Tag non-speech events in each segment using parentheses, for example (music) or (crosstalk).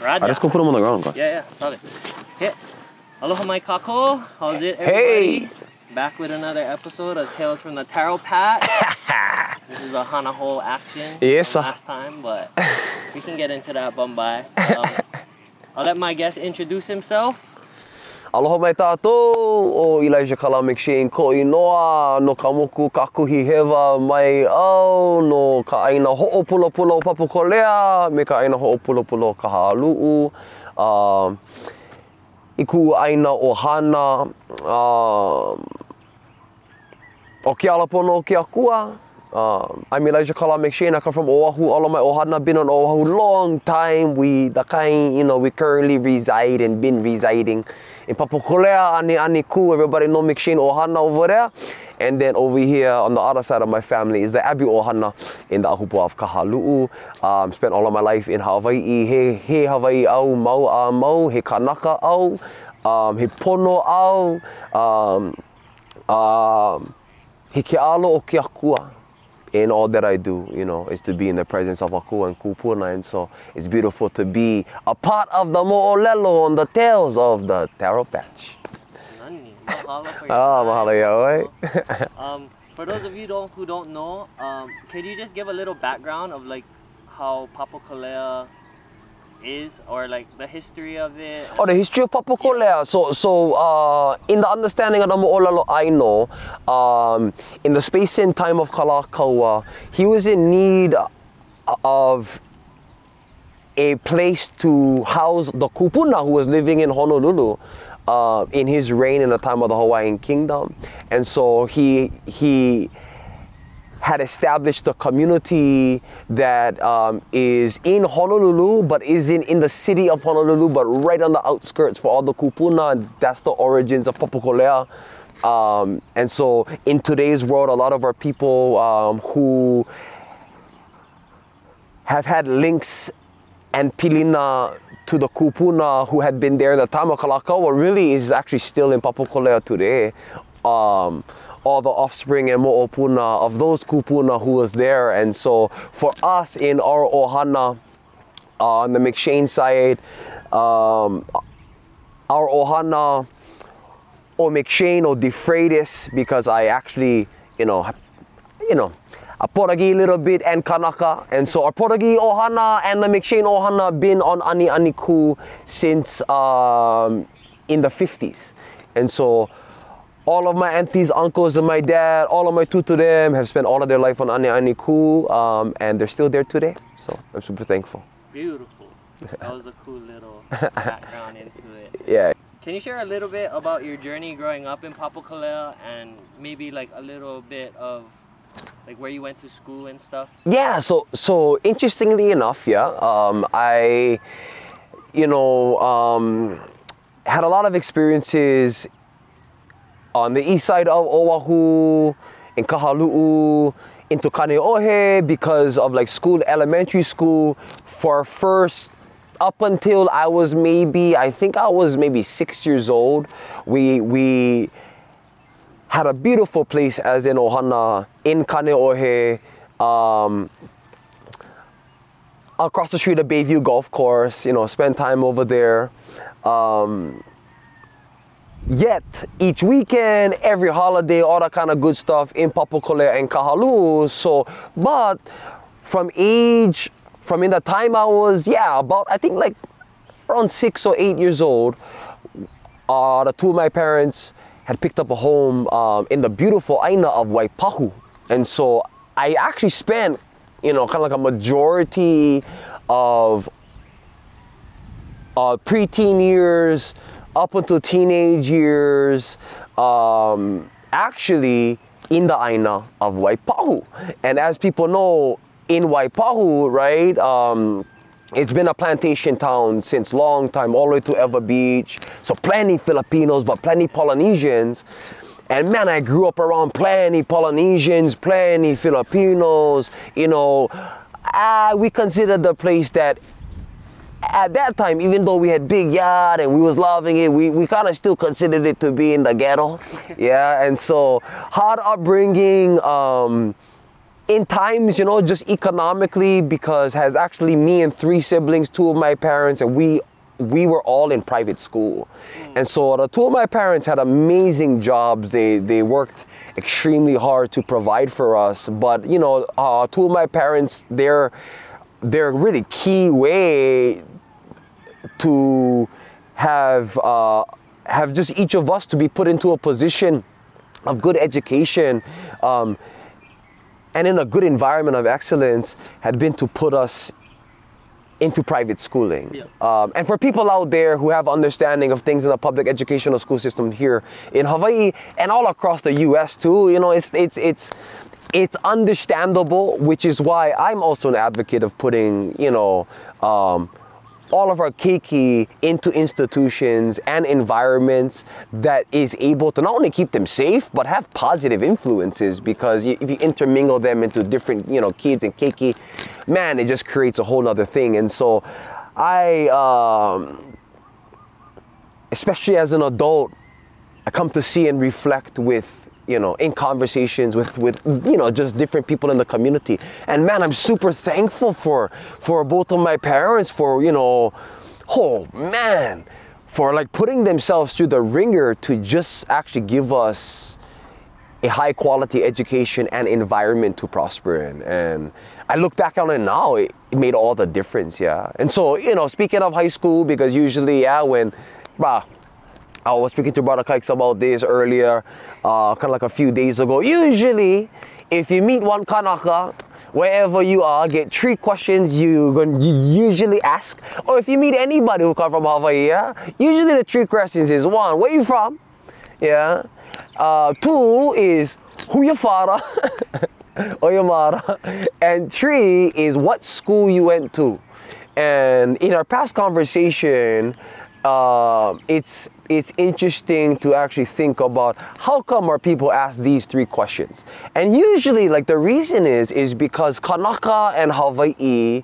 Raja. Let's go put them on the ground, guys. Yeah, yeah, solid. Yeah. Aloha mai kako. How's it, Hey. Back with another episode of Tales from the Taro Patch. (laughs) this is a Hanaho action. Yes, sir. Last time, but we can get into that Bombay. Um, I'll let my guest introduce himself. Aloha mai tātou, o Elijah Kala McShane ko inoa no ka moku kakuhi hewa mai au no ka aina ho'o pula pula o papu me ka aina ho'o pula pula o ka haalu'u. Um, I ku aina o hana, um, o ke alapono o ke akua. Um, I'm Elijah Kala McShane. I come from Oahu. Of my Ohana been on Oahu long time. We the kind, you know, we currently reside and been residing in Papakolea, Ani Ani Ku. Everybody know McShane Ohana over there. And then over here on the other side of my family is the Abu Ohana in the Ahupu of Kahalu'u. Um, spent all of my life in Hawaii. He, he Hawaii au mau a mau. He kanaka au. Um, he pono au. Um, um, he ke alo o ke akua in all that I do, you know, is to be in the presence of Akua and Kupuna. And so it's beautiful to be a part of the Mo'olelo on the tales of the Taro Patch. For your Ah, yaoi. Um, for those of you don't, who don't know, um, could you just give a little background of like how Papakolea is, or like the history of it? Oh, the history of Papakolea. So, so uh, in the understanding of Mo'olelo I know, um, in the space and time of Kalakaua, he was in need of a place to house the kupuna who was living in Honolulu uh, in his reign in the time of the Hawaiian Kingdom, and so he he had established a community that um, is in Honolulu, but isn't in the city of Honolulu, but right on the outskirts for all the kupuna. That's the origins of Papakolea. Um, and so, in today's world, a lot of our people um, who have had links and pilina to the kupuna who had been there in the time of Kalakaua really is actually still in Papakolea today. All the offspring and mo'opuna of those kupuna who was there. And so for us in our ohana uh, on the McShane side, um, our ohana or McShane or De Freitas because I actually, you know, you know, a Portuguese little bit and Kanaka. And so our Portuguese Ohana and the McShane Ohana been on Ani Aniku since um, in the 50s. And so all of my aunties, uncles, and my dad, all of my two to them have spent all of their life on Ani Aniku um, and they're still there today. So I'm super thankful. Beautiful. That was a cool little (laughs) background into it. Yeah. Can you share a little bit about your journey growing up in Papakolea and maybe like a little bit of like where you went to school and stuff? Yeah, so so interestingly enough, yeah, um, I, you know, um, had a lot of experiences on the east side of Oahu, in Kahalu'u, into Kaneohe because of like school, elementary school. For first, up until I was maybe, I think I was maybe six years old, we we had a beautiful place as in Ohana in Kaneohe. Um, across the street of Bayview Golf Course, you know, spend time over there. Um, yet each weekend, every holiday, all that kind of good stuff in Papakolea and Kahalu. So, but from age, from in the time I was, yeah, about I think like around six or eight years old, uh, the two of my parents had picked up a home um, in the beautiful Aina of Waipahu. And so I actually spent, you know, kind of like a majority of uh, preteen years up until teenage years, um, actually in the Aina of Waipahu. And as people know, in Waipahu, right, um, it's been a plantation town since long time, all the way to Ewa Beach. So plenty Filipinos, but plenty Polynesians. And man, I grew up around plenty Polynesians, plenty Filipinos. You know, ah, we considered the place that at that time, even though we had big yard and we was loving it, we, we kind of still considered it to be in the ghetto. (laughs) yeah, and so hard upbringing, um, in times, you know, just economically, because has actually me and three siblings, two of my parents, and we we were all in private school. And so the two of my parents had amazing jobs. They they worked extremely hard to provide for us. But you know, uh, two of my parents, they're they're really key way to have uh, have just each of us to be put into a position of good education um, and in a good environment of excellence had been to put us into private schooling. Yeah. Um, and for people out there who have understanding of things in the public educational school system here in Hawaii and all across the U.S. too, you know, it's it's it's it's understandable, which is why I'm also an advocate of putting, you know, um, all of our keiki into institutions and environments that is able to not only keep them safe but have positive influences because if you intermingle them into different you know kids and keiki man it just creates a whole other thing. And so i um, especially as an adult i come to see and reflect with you know in conversations with with you know just different people in the community. And man i'm super thankful for for both of my parents for you know oh man for like putting themselves through the ringer to just actually give us a high quality education and environment to prosper in. And i look back on it now it, it made all the difference yeah. And so you know speaking of high school because usually yeah when bah, I was speaking to Brother Kikes about this earlier, uh, kind of like a few days ago. Usually, if you meet one Kanaka, wherever you are, get three questions you usually ask. Or if you meet anybody who come from Hawaii, yeah, usually the three questions is one, where you from? Yeah. Uh, two is who your father (laughs) or your mother, and three is what school you went to. And in our past conversation, uh, it's it's interesting to actually think about how come our people ask these three questions. And usually like the reason is is because kanaka and hawaii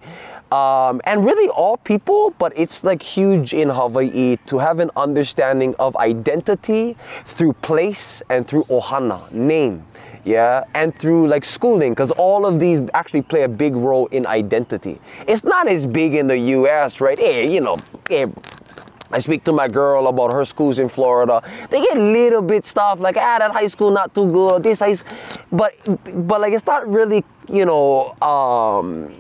um, and really all people but it's like huge in hawaii to have an understanding of identity through place and through ohana name yeah? And through like schooling because all of these actually play a big role in identity. It's not as big in the us right? Hey you know hey, I speak to my girl about her schools in Florida. They get little bit stuff like, ah, that high school not too good. This high, but but like it's not really, you know, um,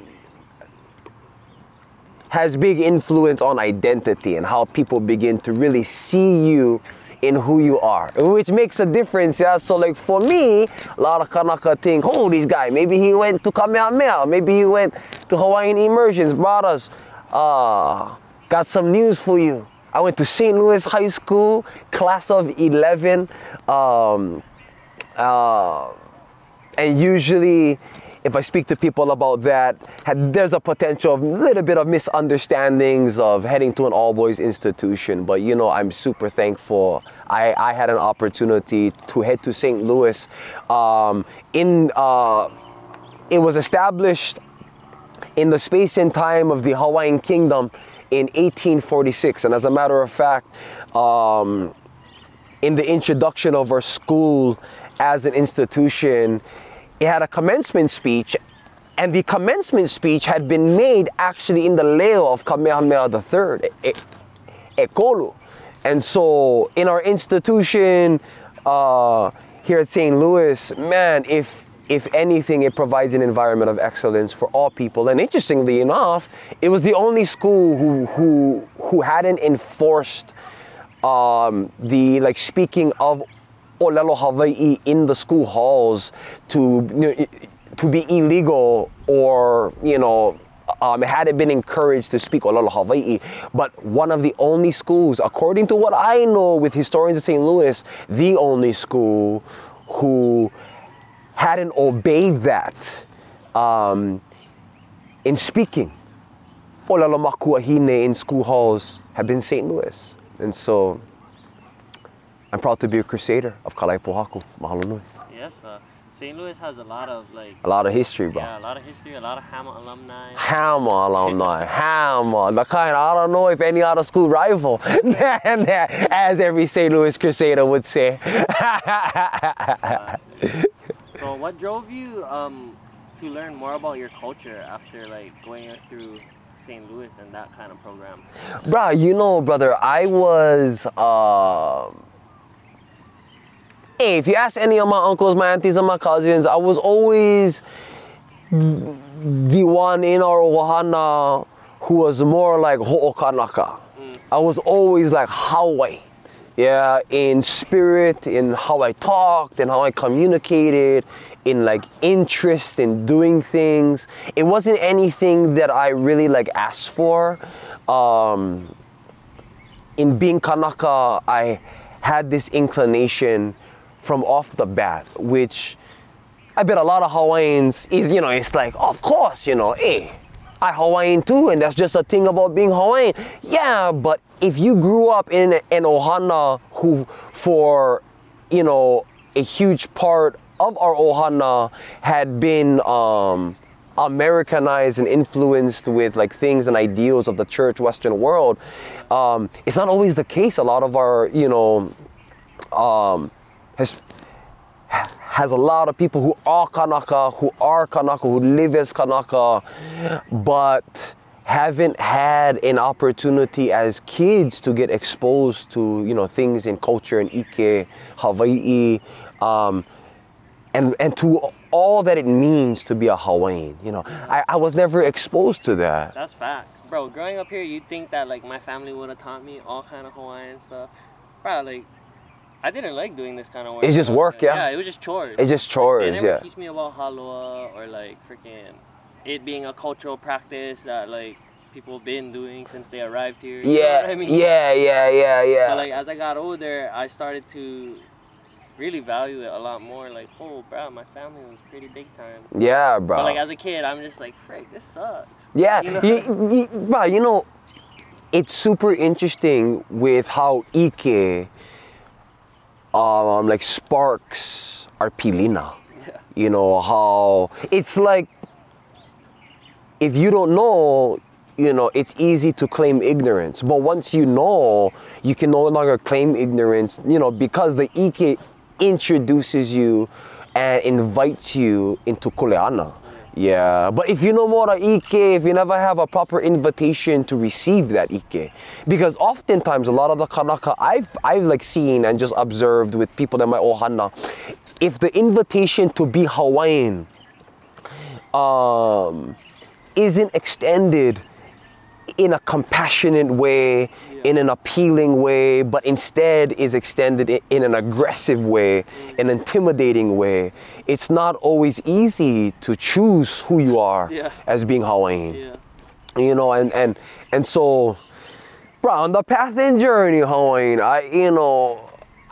has big influence on identity and how people begin to really see you in who you are, which makes a difference. Yeah. So like for me, a lot of Kanaka think, oh, this guy, maybe he went to Kamehameha, maybe he went to Hawaiian immersions, brothers. Uh, got some news for you. I went to St. Louis High School, class of 11. Um, uh, and usually, if I speak to people about that, there's a potential of a little bit of misunderstandings of heading to an all boys institution. But you know, I'm super thankful. I, I had an opportunity to head to St. Louis. Um, in uh, it was established in the space and time of the Hawaiian Kingdom in 1846. And as a matter of fact, um, in the introduction of our school as an institution, it had a commencement speech, and the commencement speech had been made actually in the leo of Kamehameha III, Ekolu. And so, in our institution uh, here at St. Louis, man, if if anything, it provides an environment of excellence for all people. And interestingly enough, it was the only school who who who hadn't enforced um, the like speaking of Olelo Hawaii in the school halls to you know, to be illegal or you know um, had it been encouraged to speak Olelo Hawaii, but one of the only schools, according to what I know with historians of St. Louis, the only school who hadn't obeyed that um, in speaking. Olelo Makuahine in school halls have been St. Louis. And so I'm proud to be a crusader of Kalaepohaku. Mahalo nui. Yes, uh, St. Louis has a lot of like A lot of history, bro. yeah, a lot of history, a lot of Hammer alumni. Hammer alumni, (laughs) Hammer. The kind I don't know if any other school rival, (laughs) as every St. Louis Crusader would say. (laughs) So what drove you um, to learn more about your culture after like going through St. Louis and that kind of program? Bruh, you know, brother, I was. Um, hey, if you ask any of my uncles, my aunties, and my cousins, I was always the one in our ohana who was more like ho'okanaka. I was always like Hawaii. Yeah, in spirit, in how I talked, and how I communicated, in like interest in doing things. It wasn't anything that I really like asked for. Um, in being Kanaka, I had this inclination from off the bat, which I bet a lot of Hawaiians is, you know, it's like, of course, you know, hey, I Hawaiian too, and that's just a thing about being Hawaiian. Yeah, but if you grew up in an ohana who, for, you know, a huge part of our ohana had been um, Americanized and influenced with like things and ideals of the church Western world, um, it's not always the case. A lot of our, you know, um, has a lot of people who are Kanaka, who are Kanaka, who live as Kanaka, but haven't had an opportunity as kids to get exposed to you know things in culture in Ike, Hawaii, um, and and to all that it means to be a Hawaiian. You know, I, I was never exposed to that. That's facts, bro. Growing up here, you'd think that like my family would have taught me all kind of Hawaiian stuff, bro. Like I didn't like doing this kind of work. It's just work, yeah? Yeah, it was just chores. It's just They chores, never yeah. teach me about halua or like freaking it being a cultural practice that like people been doing since they arrived here. You know Yeah, what I mean? yeah, yeah, yeah, yeah. But like as I got older, I started to really value it a lot more. Like, oh, bro, my family was pretty big time. yeah, bro. But like as a kid, I'm just like, frick, this sucks. Yeah, You know? you, you, bro, you know, it's super interesting with how Ike um, like sparks are pilina. Yeah. You know, how it's like if you don't know, you know, it's easy to claim ignorance. But once you know, you can no longer claim ignorance, you know, because the Ike introduces you and invites you into Kuleana. Yeah, but if you know more Ike, if you never have a proper invitation to receive that Ike, because oftentimes a lot of the Kanaka I've I've like seen and just observed with people that my ohana, if the invitation to be Hawaiian um, isn't extended in a compassionate way, in an appealing way, but instead is extended in an aggressive way, an intimidating way, it's not always easy to choose who you are Yeah. as being Hawaiian. Yeah. You know, and and and so, bro, on the path and journey, Hawaiian, I you know,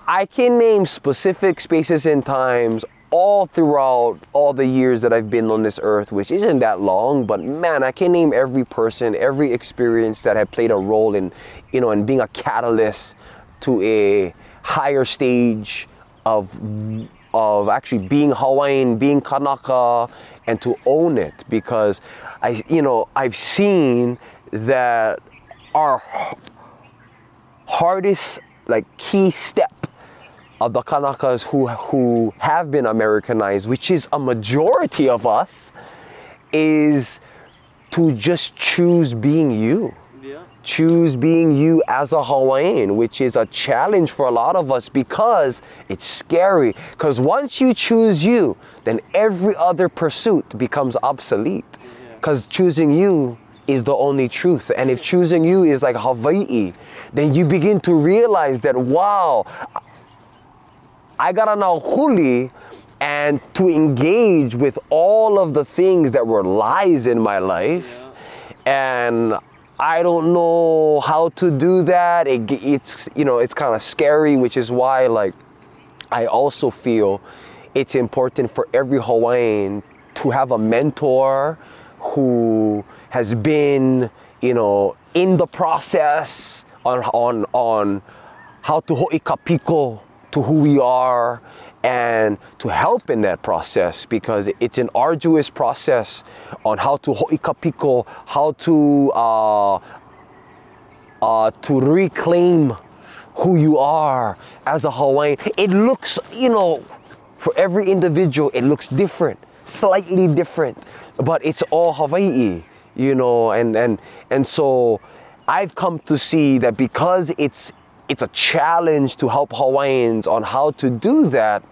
I can name specific spaces and times all throughout all the years that I've been on this earth, which isn't that long, but man, I can name every person, every experience that had played a role in, you know, in being a catalyst to a higher stage of of actually being Hawaiian, being Kanaka, and to own it because I, you know, I've seen that our hardest like key step of the Kanakas who who have been Americanized, which is a majority of us, is to just choose being you. Choose being you as a Hawaiian, which is a challenge for a lot of us because it's scary. Because once you choose you, then every other pursuit becomes obsolete. Because choosing you is the only truth. And if choosing you is like Hawaii, then you begin to realize that, wow, I gotta now huli and to engage with all of the things that were lies in my life. And I don't know how to do that. It, it's, you know, it's kind of scary, which is why, like, I also feel it's important for every Hawaiian to have a mentor who has been, you know, in the process on on on how to ho'ikapiko to who we are and to help in that process because it's an arduous process on how to ho'ikapiko, how to uh, uh, to reclaim who you are as a Hawaiian. It looks, you know, for every individual, it looks different. slightly different, but it's all Hawaii, you know, and and and so I've come to see that because it's it's a challenge to help Hawaiians on how to do that.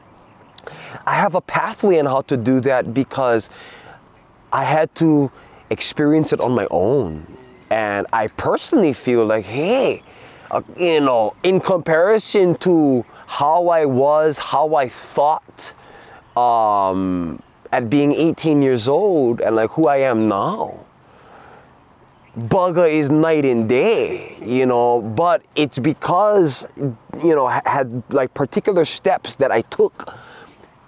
I have a pathway on how to do that because I had to experience it on my own. And I personally feel like, hey, uh, you know, in comparison to how I was, how I thought um, at being 18 years old, and like who I am now, bugger is night and day, you know. But it's because, you know, had like particular steps that I took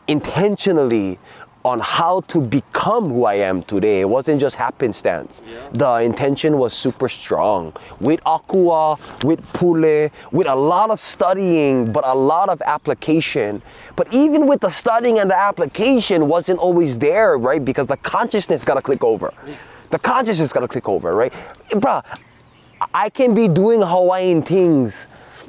intentionally on how to become who I am today. It wasn't just happenstance. Yeah. The intention was super strong. With Akua, with Pule, with a lot of studying, but a lot of application. But even with the studying and the application wasn't always there, right? Because the consciousness gotta click over. The consciousness gotta click over, right? Bruh, I can be doing Hawaiian things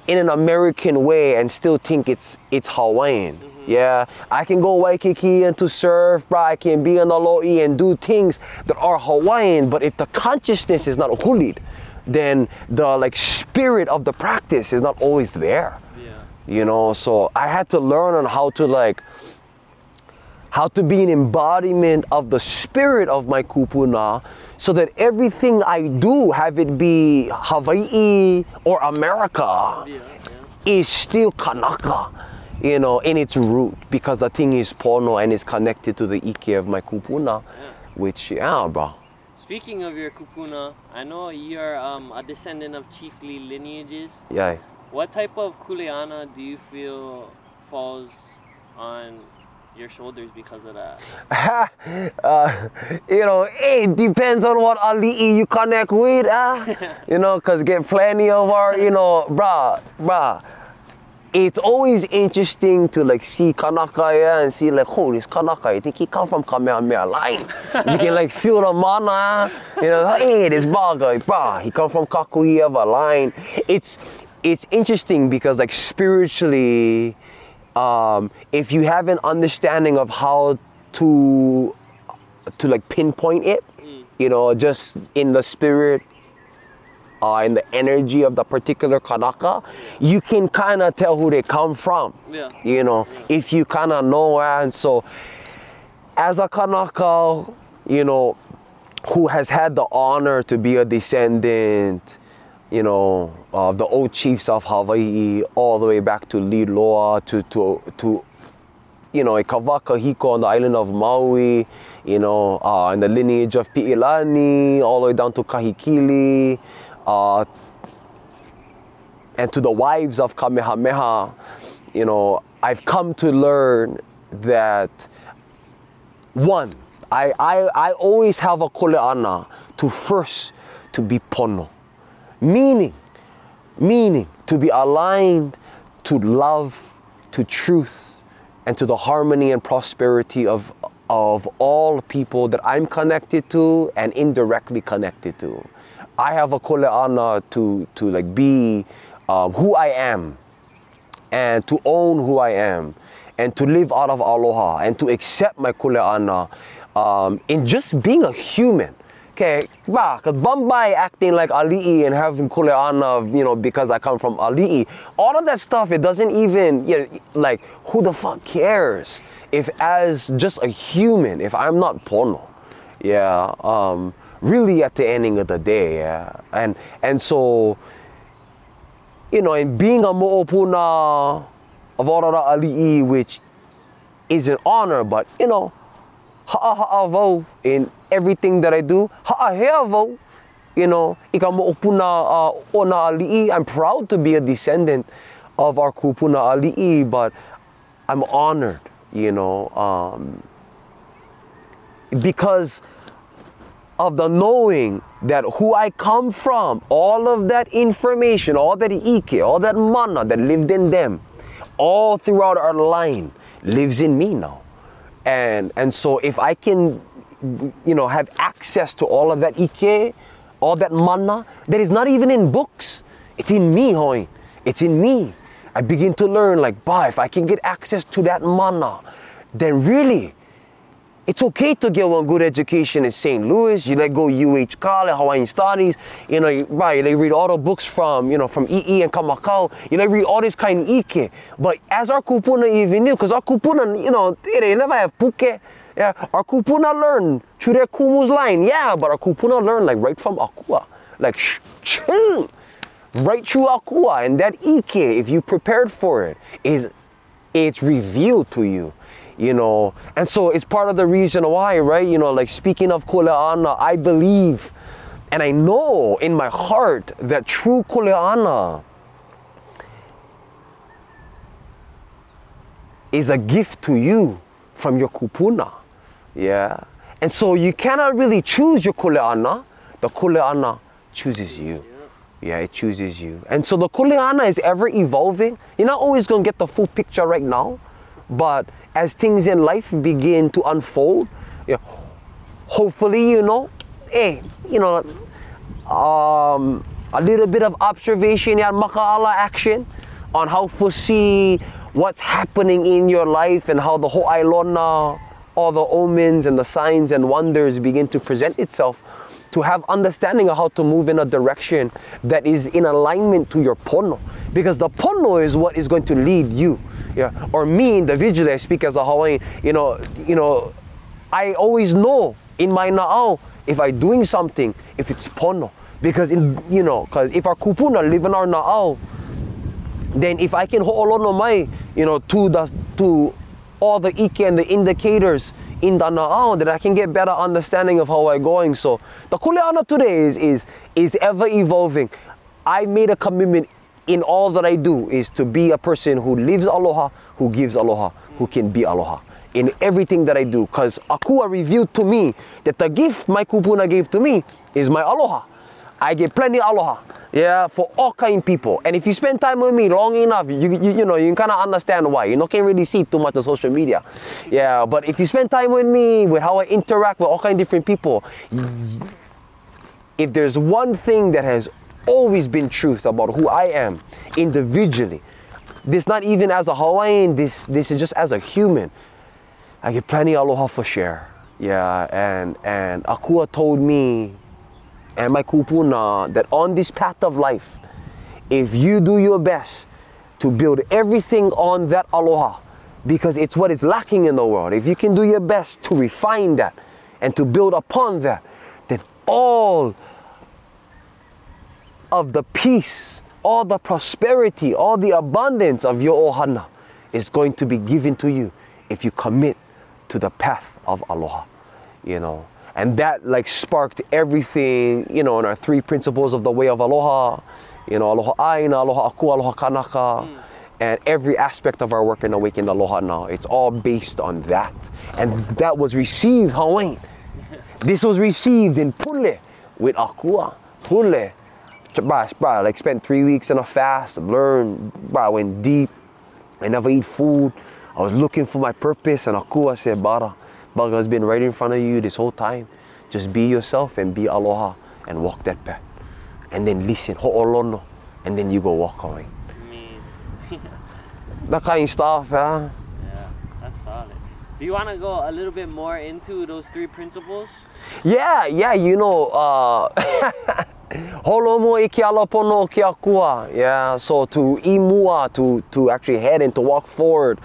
in an American way and still think it's it's Hawaiian. Yeah, I can go Waikiki and to surf, bro. I can be on lo'i and do things that are Hawaiian. But if the consciousness is not hulid, then the like spirit of the practice is not always there. Yeah. You know, so I had to learn on how to like how to be an embodiment of the spirit of my kupuna so that everything I do, have it be Hawaii or America, Yeah. Yeah. is still Kanaka, you know, in its root because the thing is pono and it's connected to the ike of my kupuna, which, yeah, bro. Speaking of your kupuna, I know you're um, a descendant of chiefly lineages. Yeah. What type of kuleana do you feel falls on your shoulders because of that? (laughs) uh, you know, it depends on what ali'i you connect with, ah. (laughs) you know, cause get plenty of our, you know, brah, brah. It's always interesting to like see Kanaka yeah, and see like, oh, this Kanaka, I think he come from Kamehameha line. you can like feel the mana, you know, hey, this baga, brah, he come from Kakuhihewa line. It's it's interesting because like spiritually, um, if you have an understanding of how to to like pinpoint it, you know, just in the spirit, uh, in the energy of the particular Kanaka, you can kind of tell who they come from. Yeah. You know, if you kind of know, and so as a Kanaka, you know, who has had the honor to be a descendant, you know, of the old chiefs of Hawaii, all the way back to Liloa, to to to you know, Kawaka Hiko on the island of Maui, you know, uh, in the lineage of Pi'ilani, all the way down to Kahekili, uh, and to the wives of Kamehameha, you know, I've come to learn that one, I, I, I always have a kuleana to first to be pono, meaning, meaning to be aligned to love, to truth, and to the harmony and prosperity of of all people that I'm connected to and indirectly connected to. I have a kuleana to to like be um, who I am and to own who I am and to live out of aloha and to accept my kuleana um, in just being a human. Okay, because Bombay acting like Ali'i and having kuleana, you know, because I come from Ali'i, all of that stuff, it doesn't even, you know, like, who the fuck cares if as just a human, if I'm not pono, yeah, um, really at the ending of the day, yeah, and and so, you know, in being a mo'opuna of Orara Ali'i, which is an honor, but you know, ha'a ha'a vo in everything that I do, ha'a hea vo, you know, ika mo'opuna uh, ona Ali'i. I'm proud to be a descendant of our kupuna Ali'i, but I'm honored, you know, um, because of the knowing that who I come from, all of that information, all that ike, all that mana that lived in them, all throughout our line lives in me now. And and so if I can you know have access to all of that ike, all that mana that is not even in books. It's in me, hoy. It's in me. I begin to learn like, bah, if I can get access to that mana, then really It's okay to get one good education in St. Louis. You let go UH College, Hawaiian Studies. You know, you, right? They read all the books from you know from Ii and Kamakau. You know, read all this kind of ike. But as our kupuna even knew, because our kupuna, you know, they never have puke. Yeah, our kupuna learn through their kumu's line. Yeah, but our kupuna learn like right from akua, like chill, right through akua, and that ike, if you prepared for it, is it's revealed to you you know? And so it's part of the reason why right? You know like speaking of kuleana i believe and i know in my heart that true kuleana is a gift to you from your kupuna. Yeah? And so you cannot really choose your kuleana the kuleana chooses you. Yeah, it chooses you. And so the kuleana is ever evolving. You're not always going to get the full picture right now, but as things in life begin to unfold, yeah, hopefully, you know, hey, you know, um, a little bit of observation and makaala action on how to see what's happening in your life and how the whole ailona, all the omens and the signs and wonders begin to present itself to have understanding of how to move in a direction that is in alignment to your pono because the pono is what is going to lead you yeah or me individually i speak as a hawaiian you know you know i always know in my na'au if i doing something if it's pono because in you know because if our kupuna live in our na'au then if i can ho'olono mai you know to the to all the ike and the indicators in the na'au that I can get better understanding of how I'm going. So the kuleana today is is is ever evolving. I made a commitment in all that I do is to be a person who lives aloha, who gives aloha, who can be aloha in everything that I do. Because Akua revealed to me that the gift my kupuna gave to me is my aloha. I get plenty aloha, yeah, for all kind people. And if you spend time with me long enough, you, you, you know, you can kind of understand why. You know, can't really see too much on social media. Yeah, but if you spend time with me, with how I interact with all kind of different people, if there's one thing that has always been truth about who I am individually, this not even as a Hawaiian, this this is just as a human. I get plenty aloha for share. Yeah, and and Akua told me and my kupuna that on this path of life, if you do your best to build everything on that aloha, because it's what is lacking in the world, if you can do your best to refine that and to build upon that, then all of the peace, all the prosperity, all the abundance of your ohana is going to be given to you if you commit to the path of aloha, you know. And that like sparked everything you know in our three principles of the way of aloha you know aloha aina aloha aku aloha kanaka mm. and every aspect of our work in Awakened Aloha now. It's all based on that. And that was received hawaii. (laughs) This was received in pule with akua. Pule bro, bro, like spent three weeks in a fast learned bro, I went deep I never eat food I was looking for my purpose and akua said bara Baga's been right in front of you this whole time. Just be yourself and be aloha and walk that path. And then listen, ho'olono, and then you go walk away. (laughs) that kind of stuff, yeah. Yeah, that's solid. Do you want to go a little bit more into those three principles? Yeah, yeah, you know, uh, (laughs) holomo i ke alapono ke akua. Yeah, so to imua, to, to actually head and to walk forward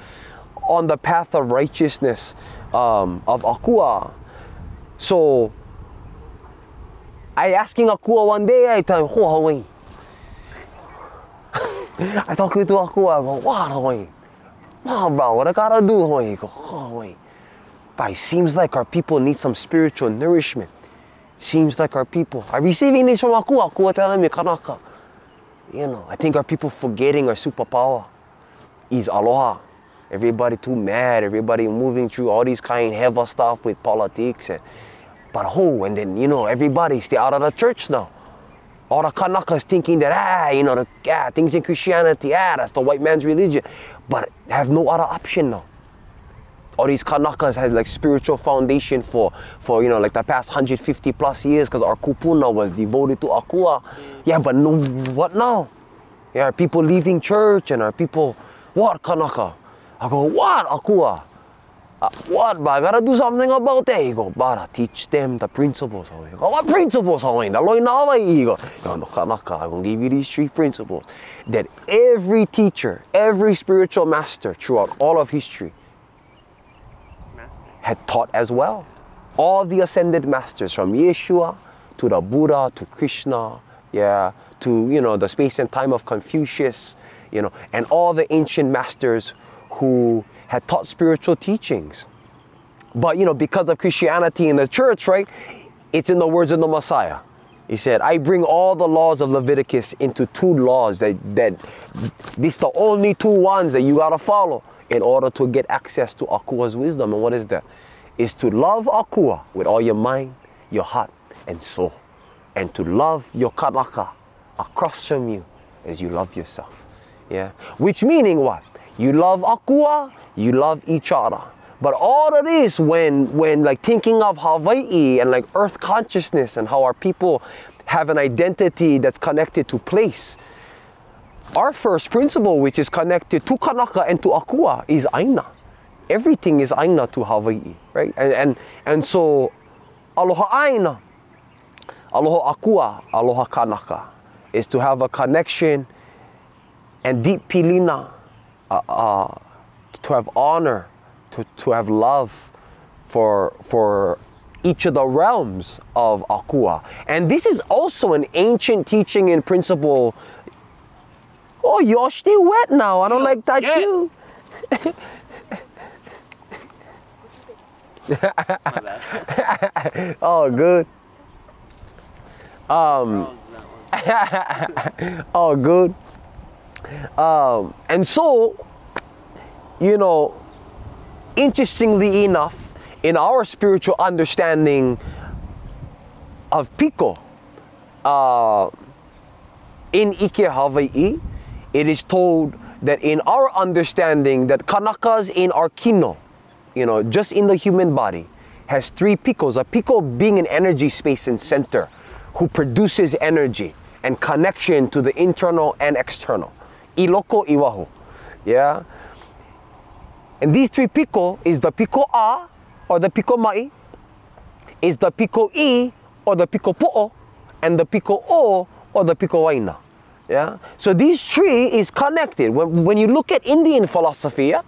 on the path of righteousness um, of Akua. So I asking Akua one day, I tell him, Hawaii. (laughs) I talk to Akua, I go, what Hawaii? Wow, bro, what I gotta do, Hawaii? Go, Hawaii. But it seems like our people need some spiritual nourishment. Seems like our people are receiving this from Akua. Akua telling me, Kanaka. You know, I think our people forgetting our superpower is aloha everybody too mad, everybody moving through all these kind of heavy stuff with politics and but who and then you know everybody stay out of the church now. All the Kanakas thinking that ah, you know, the ah, things in Christianity, ah, that's the white man's religion. But have no other option now. All these Kanakas has like spiritual foundation for for you know like the past 150 plus years because our kupuna was devoted to Akua. Yeah, but no what now? Yeah, are people leaving church and are people what Kanaka? I go, what, Akua? Uh, what? But I gotta do something about that. He go, I teach them the principles. He go, what principles? He go. He go, "Yo, naka naka, I'm gonna give you these three principles that every teacher, every spiritual master throughout all of history. Had taught as well. All the ascended masters from Yeshua to the Buddha to Krishna, yeah, to you know the space and time of Confucius, you know, and all the ancient masters who had taught spiritual teachings. But you know, because of Christianity in the church, right, it's in the words of the Messiah. He said, I bring all the laws of Leviticus into two laws that that these the only two ones that you gotta follow in order to get access to Akua's wisdom. And what is that? Is to love Akua with all your mind, your heart, and soul. And to love your kanaka across from you as you love yourself. Yeah. Which meaning what? You love Akua, you love each other. But all of this when when like thinking of Hawaii and like earth consciousness and how our people have an identity that's connected to place. Our first principle, which is connected to Kanaka and to Akua, is Aina. Everything is Aina to Hawaii, right? And and and so Aloha Aina, Aloha Akua, Aloha Kanaka is to have a connection and deep pilina, uh, uh, to have honor, to, to have love for, for each of the realms of Akua. And this is also an ancient teaching and principle. Oh, you're still wet now. I don't like that Yeah. you. (laughs) (laughs) Oh, good. Oh, (laughs) one. Oh, good. Um, and so, you know, interestingly enough, in our spiritual understanding of Piko, uh, in Ike, Hawaii, it is told that in our understanding that Kanakas in our kino, you know, just in the human body, has three pikos. A piko being an energy space and center who produces energy and connection to the internal and external. Iloko iwahu. Yeah? And these three piko is the piko a or the piko mai, is the piko i or the piko po'o, and the piko o or the piko waina. Yeah? So these three is connected. When, when you look at Indian philosophy, yeah,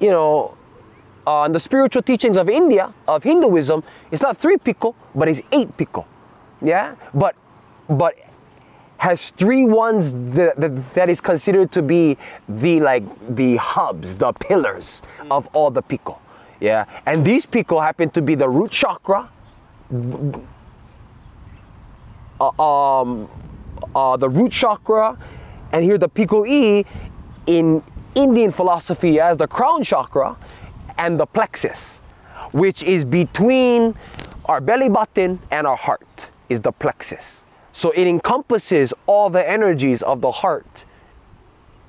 you know, uh, the spiritual teachings of India, of Hinduism, it's not three piko, but it's eight piko. Yeah? But but has three ones that, that, that is considered to be the like the hubs, the pillars of all the piko. Yeah. And these piko happen to be the root chakra, uh, um, uh, the root chakra, and here the piko e in Indian philosophy as the crown chakra and the plexus, which is between our belly button and our heart, is the plexus. So it encompasses all the energies of the heart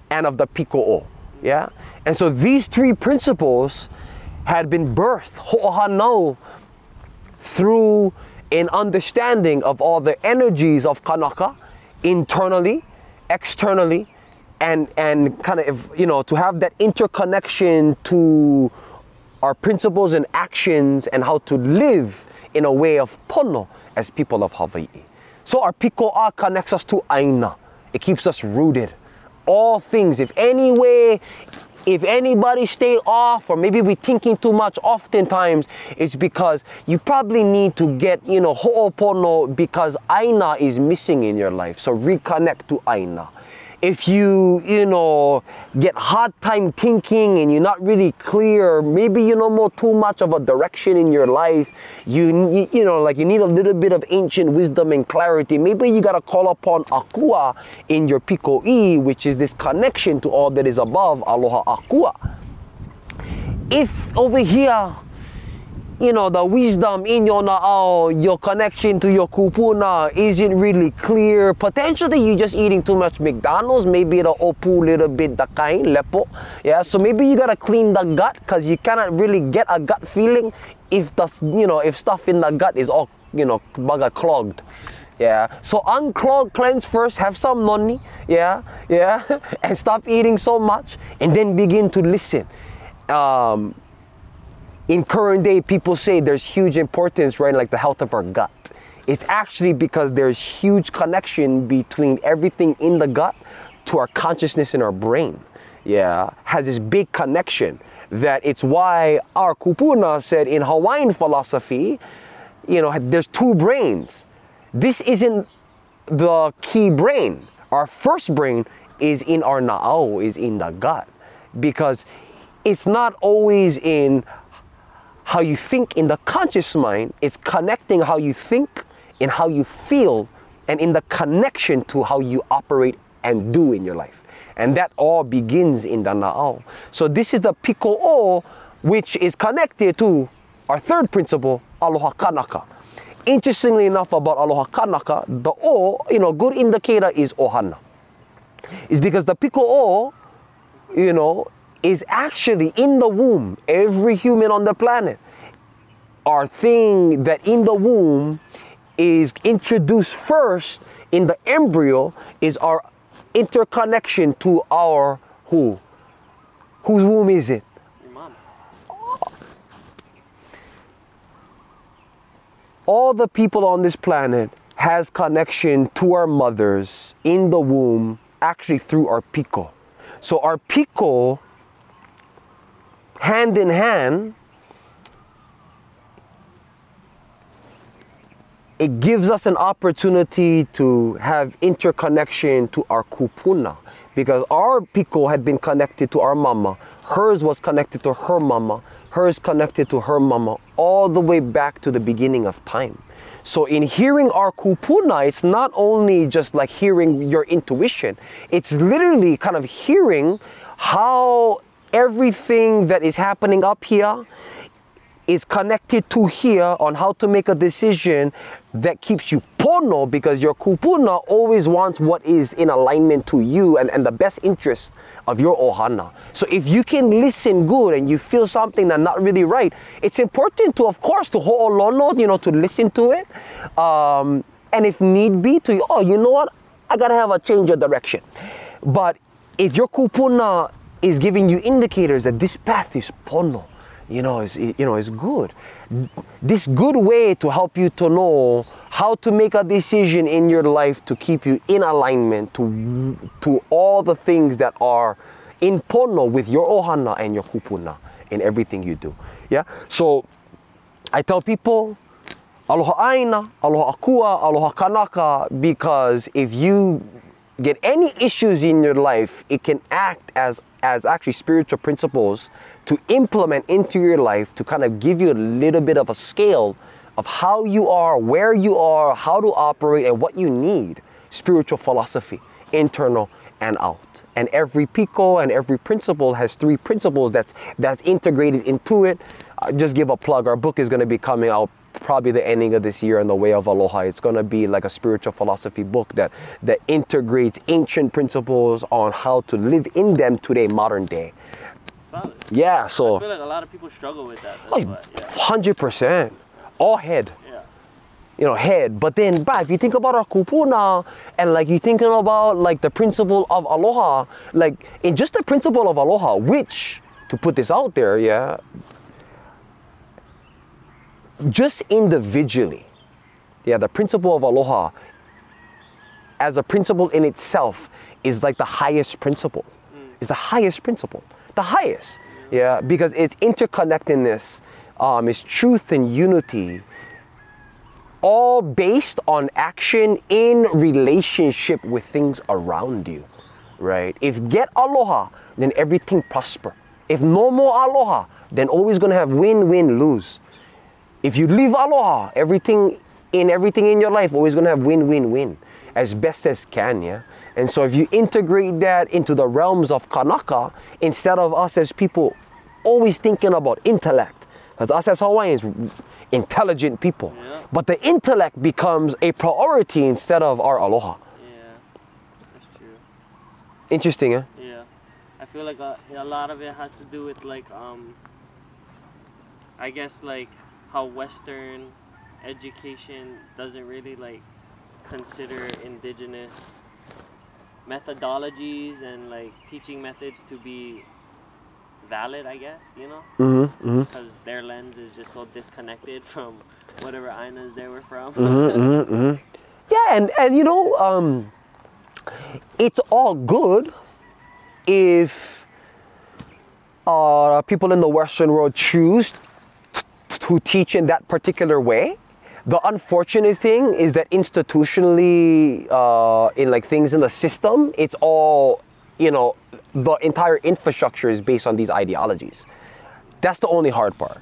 and of the piko o. Yeah? And so these three principles had been birthed ho'ohanau through an understanding of all the energies of Kanaka internally, externally, and and kind of you know to have that interconnection to our principles and actions and how to live in a way of pono as people of Hawaii. So our piko'a connects us to aina. It keeps us rooted. All things, if any way, if anybody stay off or maybe we thinking too much oftentimes it's because you probably need to get you know ho'opono because aina is missing in your life. So reconnect to aina if you you know get hard time thinking and you're not really clear maybe you know more too much of a direction in your life you you, know like you need a little bit of ancient wisdom and clarity maybe you got to call upon akua in your piko e which is this connection to all that is above aloha akua if over here you know, the wisdom in your na'au, your connection to your kupuna isn't really clear. Potentially you're just eating too much McDonald's, maybe the opu little bit the kain, lepo. Yeah, so maybe you gotta clean the gut because you cannot really get a gut feeling if the you know if stuff in the gut is all you know baga clogged. Yeah, so unclog, cleanse first, have some noni, yeah, yeah, (laughs) and stop eating so much, and then begin to listen um, in current day, people say there's huge importance, right, like the health of our gut. It's actually because there's huge connection between everything in the gut to our consciousness in our brain. Yeah, has this big connection that it's why our kupuna said in Hawaiian philosophy, you know, there's two brains. This isn't the key brain. Our first brain is in our na'au, is in the gut. Because it's not always in how you think in the conscious mind, it's connecting how you think and how you feel and in the connection to how you operate and do in your life. And that all begins in the Na'au. So this is the piko o, which is connected to our third principle, aloha kanaka. Interestingly enough about aloha kanaka, the o, you know, good indicator is ohana. Is because the piko o, you know, is actually in the womb. Every human on the planet. Our thing that in the womb is introduced first in the embryo is our interconnection to our who? Whose womb is it? Your mom. All the people on this planet has connection to our mothers in the womb actually through our piko. So our piko hand in hand it gives us an opportunity to have interconnection to our kupuna. Because our piko had been connected to our mama. Hers was connected to her mama. Hers connected to her mama all the way back to the beginning of time. So in hearing our kupuna it's not only just like hearing your intuition. It's literally kind of hearing how everything that is happening up here is connected to here on how to make a decision that keeps you pono because your kupuna always wants what is in alignment to you and, and the best interest of your ohana. So if you can listen good and you feel something that's not really right, it's important to, of course, to ho'olono, you know, to listen to it. Um, and if need be, to, oh, you know what? I gotta have a change of direction. But if your kupuna is giving you indicators that this path is pono, you know, is you know, is good. This good way to help you to know how to make a decision in your life to keep you in alignment to to all the things that are in pono with your ohana and your kupuna in everything you do. Yeah. So I tell people aloha aina, aloha akua, aloha kanaka because if you get any issues in your life, it can act as as actually spiritual principles to implement into your life to kind of give you a little bit of a scale of how you are, where you are, how to operate, and what you need. Spiritual philosophy, internal and out. And every piko and every principle has three principles that's that's integrated into it. Uh, just give a plug. Our book is going to be coming out probably the ending of this year on the way of aloha it's going to be like a spiritual philosophy book that that integrates ancient principles on how to live in them today modern day Solid. yeah so I feel like a lot of people struggle with that. Like yeah. 100% all head Yeah. you know, head. But then, but if you think about our kupuna and like you're thinking about like the principle of aloha, like in just the principle of aloha, which to put this out there, yeah, just individually, yeah, the principle of aloha as a principle in itself is like the highest principle. Is the highest principle, the highest, yeah, because it's interconnectedness, um, it's truth and unity, all based on action in relationship with things around you, right? If get aloha, then everything prosper. If no more aloha, then always gonna have win, win, lose. If you leave aloha, everything in everything in your life always gonna have win, win, win, as best as can, yeah. And so if you integrate that into the realms of Kanaka, instead of us as people always thinking about intellect, because us as Hawaiians, intelligent people, Yeah. but the intellect becomes a priority instead of our aloha. Yeah. That's true. Interesting, eh? Yeah, I feel like a, a lot of it has to do with like um. I guess like how Western education doesn't really like consider indigenous methodologies and like teaching methods to be valid, I guess. You know, Mm-hmm. because their lens is just so disconnected from whatever Ainas they were from. Mm-hmm. hmm Yeah, and and you know, um, it's all good if uh, people in the Western world choose to teach in that particular way. The unfortunate thing is that institutionally, uh, in like things in the system, it's all, you know, the entire infrastructure is based on these ideologies. That's the only hard part.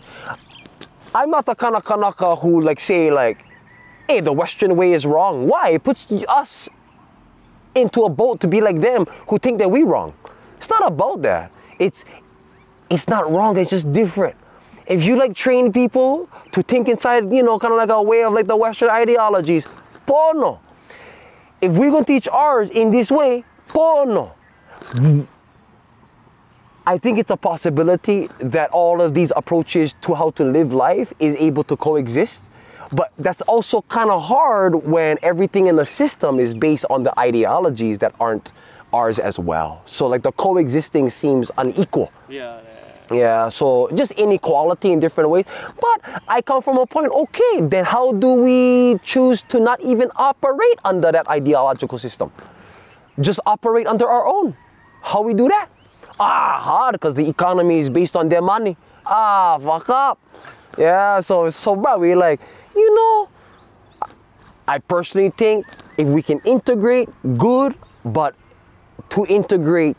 I'm not the kind of Kanaka who like say like, hey, the Western way is wrong. Why? It puts us into a boat to be like them who think that we wrong. It's not about that. It's it's not wrong, it's just different. If you like train people to think inside, you know, kind of like a way of like the Western ideologies, pono. If we're gonna teach ours in this way, pono. I think it's a possibility that all of these approaches to how to live life is able to coexist. But that's also kind of hard when everything in the system is based on the ideologies that aren't ours as well. So like the coexisting seems unequal. yeah, yeah, so just inequality in different ways. But I come from a point, okay, then how do we choose to not even operate under that ideological system? Just operate under our own. How we do that? Ah, hard because the economy is based on their money. Ah, fuck up. Yeah, so so bad. We're like, you know, I personally think if we can integrate, good, but to integrate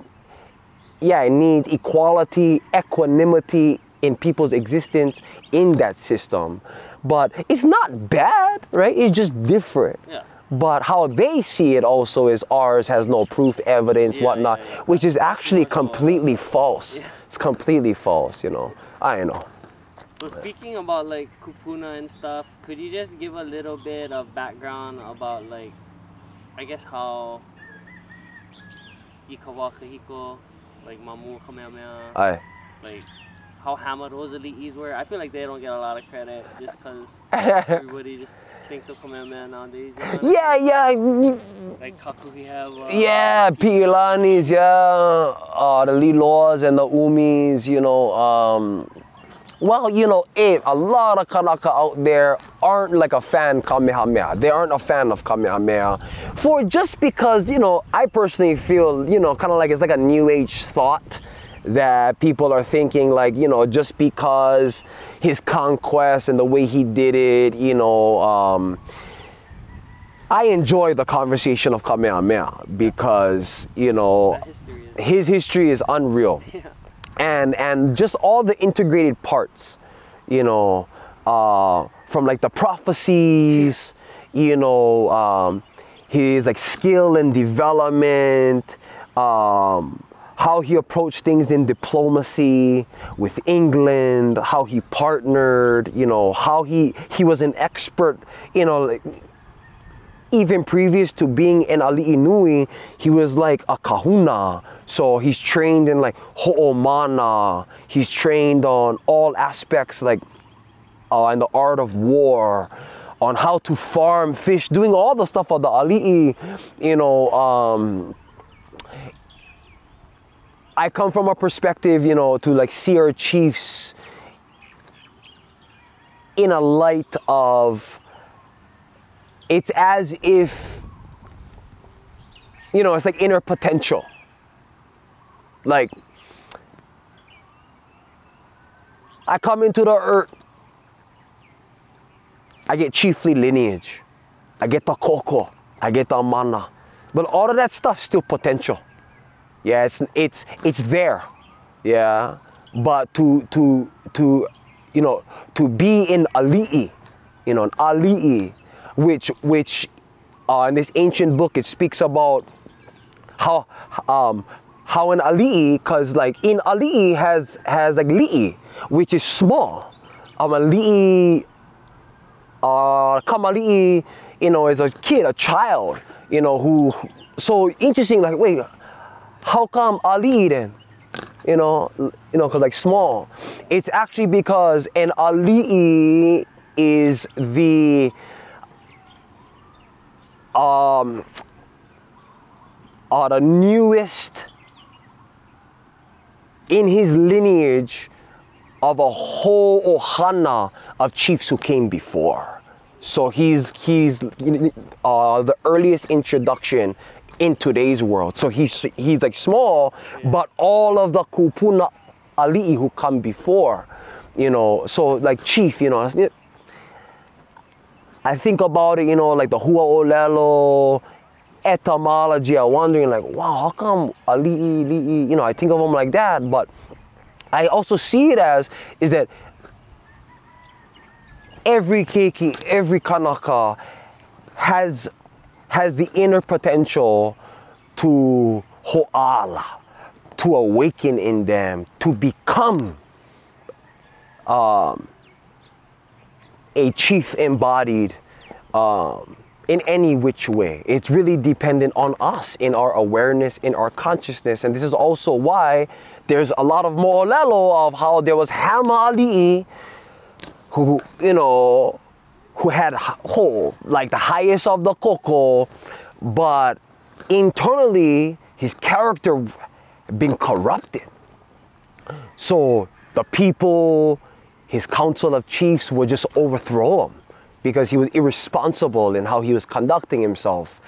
yeah, it needs equality, equanimity in people's existence in that system. But it's not bad, right? It's just different. Yeah. But how they see it also is ours has no proof, evidence, Yeah, whatnot, yeah, which is actually completely false. It's completely false, you know. I know. So speaking about like kupuna and stuff, could you just give a little bit of background about like, I guess how Ikawa Kahiko, like Mamu Kamehameha, I. like how hammered those elites were. I feel like they don't get a lot of credit just because (laughs) everybody just thinks of Kamehameha nowadays. You know? yeah, yeah, Like Kakuhihewa. Uh, Yeah, Piilanis, yeah, uh, the Liloas and the Umis, you know. Um, well, you know, Abe, a lot of Kanaka out there aren't like a fan Kamehameha. They aren't a fan of Kamehameha. For just because, you know, I personally feel, you know, kind of like it's like a new age thought that people are thinking like, you know, just because his conquest and the way he did it, you know, um, I enjoy the conversation of Kamehameha because you know history is. his history is unreal, (laughs) Yeah. And and just all the integrated parts, you know, uh, from like the prophecies, you know, um, his like skill and development, um, how he approached things in diplomacy with England, how he partnered, you know, how he he was an expert, you know. Like, even previous to being an Ali'i Nui, he was like a kahuna. So he's trained in like ho'omana. He's trained on all aspects like uh, in the art of war, on how to farm fish, doing all the stuff of the Ali'i, you know. Um, I come from a perspective, you know, to like see our chiefs in a light of it's as if you know it's like inner potential like i come into the earth i get chiefly lineage i get the koko, i get the mana but all of that stuff still potential. Yeah it's it's it's there. Yeah but to to to you know to be in ali'i you know an ali'i which which uh, in this ancient book it speaks about how um how an ali'i because like in ali'i has has like li'i which is small. Um ali'i uh kamali'i you know is a kid a child you know who so interesting like wait how come ali then? You know you know because like small. It's actually because an ali'i is the um are the newest in his lineage of a whole ohana of chiefs who came before. So he's he's uh, the earliest introduction in today's world. So he's he's like small, but all of the kupuna ali'i who come before, you know. So like chief, you know. I think about it, you know, like the Hua Olelo etymology. I'm wondering, like, wow, how come li'i? You know, I think of them like that, but I also see it as is that every keiki, every kanaka has has the inner potential to ho'ala, to awaken in them, to become um, a chief embodied um, in any which way. It's really dependent on us in our awareness, in our consciousness. And this is also why there's a lot of mo'olelo of how there was Hama Ali'i who, you know, who had whole, like the highest of the koko, but internally his character been corrupted. So the people, his council of chiefs would just overthrow him because he was irresponsible in how he was conducting himself.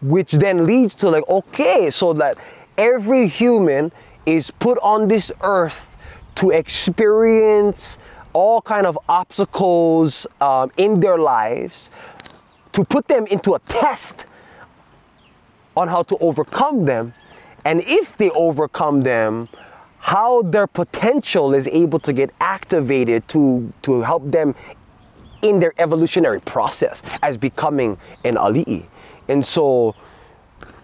Which then leads to like, okay, so that every human is put on this earth to experience all kind of obstacles um, in their lives to put them into a test on how to overcome them and if they overcome them how their potential is able to get activated to to help them in their evolutionary process as becoming an ali'i. And so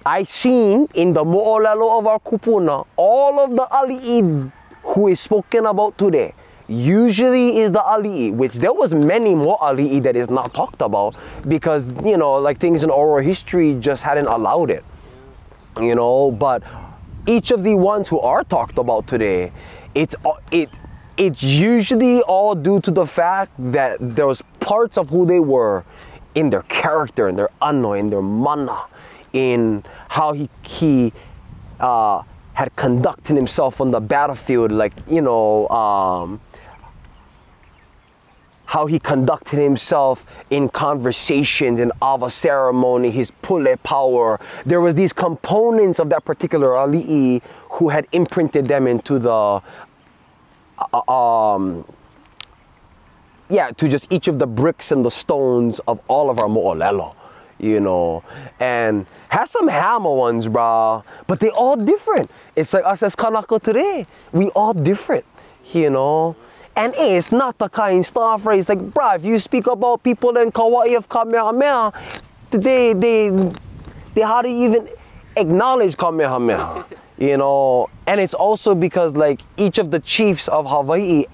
I seen in the mo'olelo of our kupuna, all of the ali'i who is spoken about today usually is the ali'i, which there was many more ali'i that is not talked about because, you know, like things in oral history just hadn't allowed it. You know, but each of the ones who are talked about today, it's it it's usually all due to the fact that there was parts of who they were in their character, in their ano, in their mana, in how he, he uh, had conducted himself on the battlefield, like, you know, um, how he conducted himself in conversations in ava ceremony, his pule power. There was these components of that particular ali'i who had imprinted them into the um, yeah, to just each of the bricks and the stones of all of our mo'olelo, you know, and has some hammer ones, bro, but they all different. It's like us as Kanaka today, we all different, you know. And it's not the kind stuff, right? It's like, bro, if you speak about people in Kauai of Kamehameha, they, they, they hardly even acknowledge Kamehameha you know and it's also because like each of the chiefs of hawaii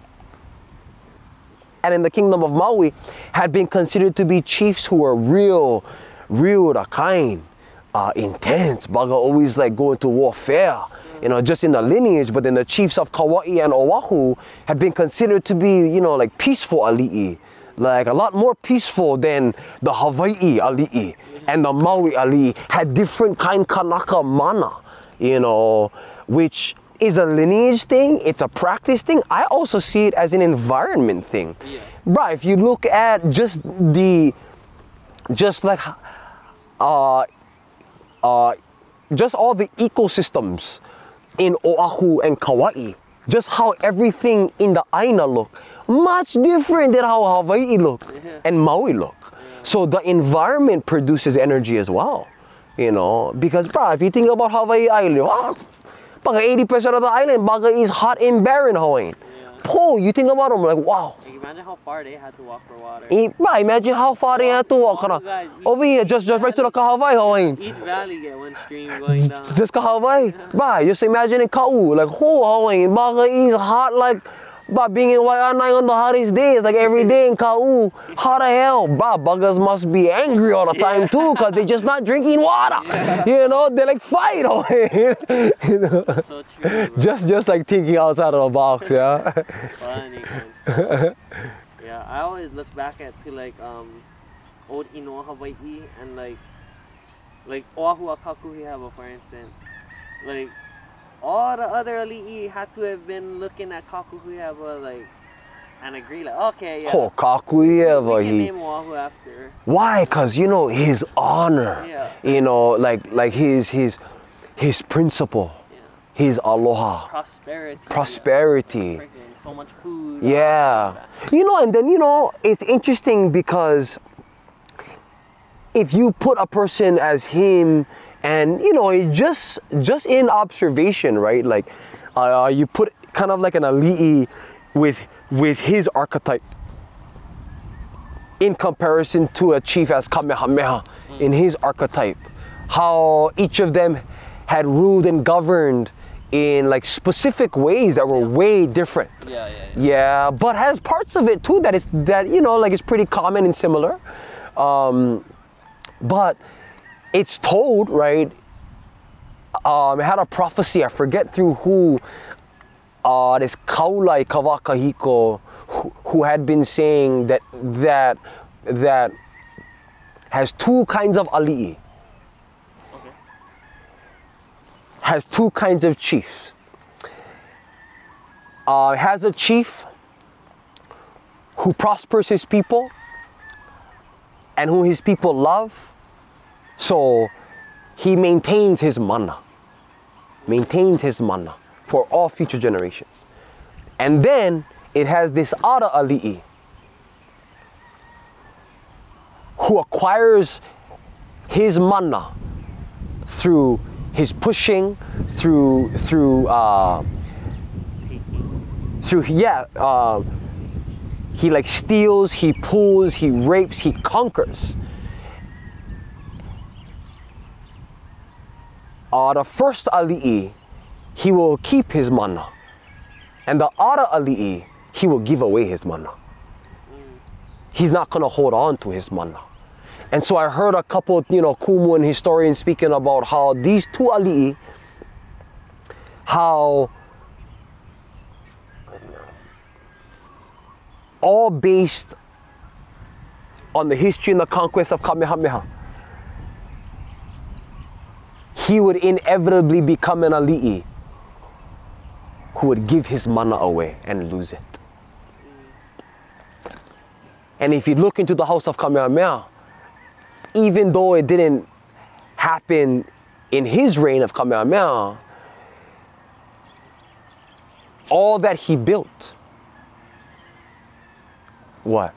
and in the kingdom of maui had been considered to be chiefs who were real real kind uh, intense. Baga always like going to warfare you know just in the lineage but then the chiefs of kauai and oahu had been considered to be you know like peaceful ali'i like a lot more peaceful than the hawaii ali'i and the maui ali'i had different kind kanaka mana you know, which is a lineage thing, it's a practice thing. I also see it as an environment thing. Yeah. Bro, if you look at just the, just like, uh, uh, just all the ecosystems in Oahu and Kauai, just how everything in the Aina look, much different than how Hawaii look yeah. and Maui look. Yeah. So the environment produces energy as well. You know, because bro, if you think about Hawaii Island, wow, 80% of the island baga is hot and barren Hawaiian. Yeah. you think about them like wow. Like, imagine how far they had to walk for water. bro, imagine how far they had to walk. Guys, Over here, just just right to the Kahawai Hawaiian. Each valley get one stream going down. just Kahawai. (laughs) bro, just imagine in Kau, like whole Hawaiian baga is hot like but being in Waianae on the hottest days, like every day in Kau, hot as hell. Bah, buggers must be angry all the time too, cause they're just not drinking water. Yeah. You know, they like fight away. (laughs) you know? So true. Just just like thinking outside of the box, yeah. Funny (laughs) Yeah, I always look back at to like um old Inoa Hawaii and like like Oahu a Kakuhihewa for instance. Like all the other ali'i had to have been looking at Kakuhihewa like and agree like okay yeah. Oh, can he name Oahu after. Why? Cause you know his honor. Yeah. You know, like like his his his principle, Yeah. his aloha, Prosperity. prosperity. Freaking so much food. Yeah. You know, and then you know it's interesting because if you put a person as him, and you know, it just just in observation, right? Like, uh, you put kind of like an ali'i with with his archetype in comparison to a chief as Kamehameha in his archetype, how each of them had ruled and governed in like specific ways that were way different. Yeah, yeah, yeah. Yeah, but has parts of it too that is that you know like it's pretty common and similar. Um, but it's told right. Um, it had a prophecy. I forget through who. Uh, this Kaulai Kawakahiko, who, who had been saying that that that has two kinds of ali'i. Okay. Has two kinds of chiefs. Uh, has a chief who prospers his people and who his people love. So he maintains his mana, maintains his mana for all future generations. And then it has this Ara Ali'i who acquires his mana through his pushing, through through uh, through yeah uh, he like steals he pulls he rapes he conquers uh, the first ali'i he will keep his mana. And the other ali'i he will give away his mana. He's not going to hold on to his mana. And so i heard a couple you know kumu and historians speaking about how these two ali'i how all based on the history and the conquest of Kamehameha. He would inevitably become an ali'i who would give his mana away and lose it. And if you look into the house of Kamehameha, even though it didn't happen in his reign of Kamehameha, all that he built what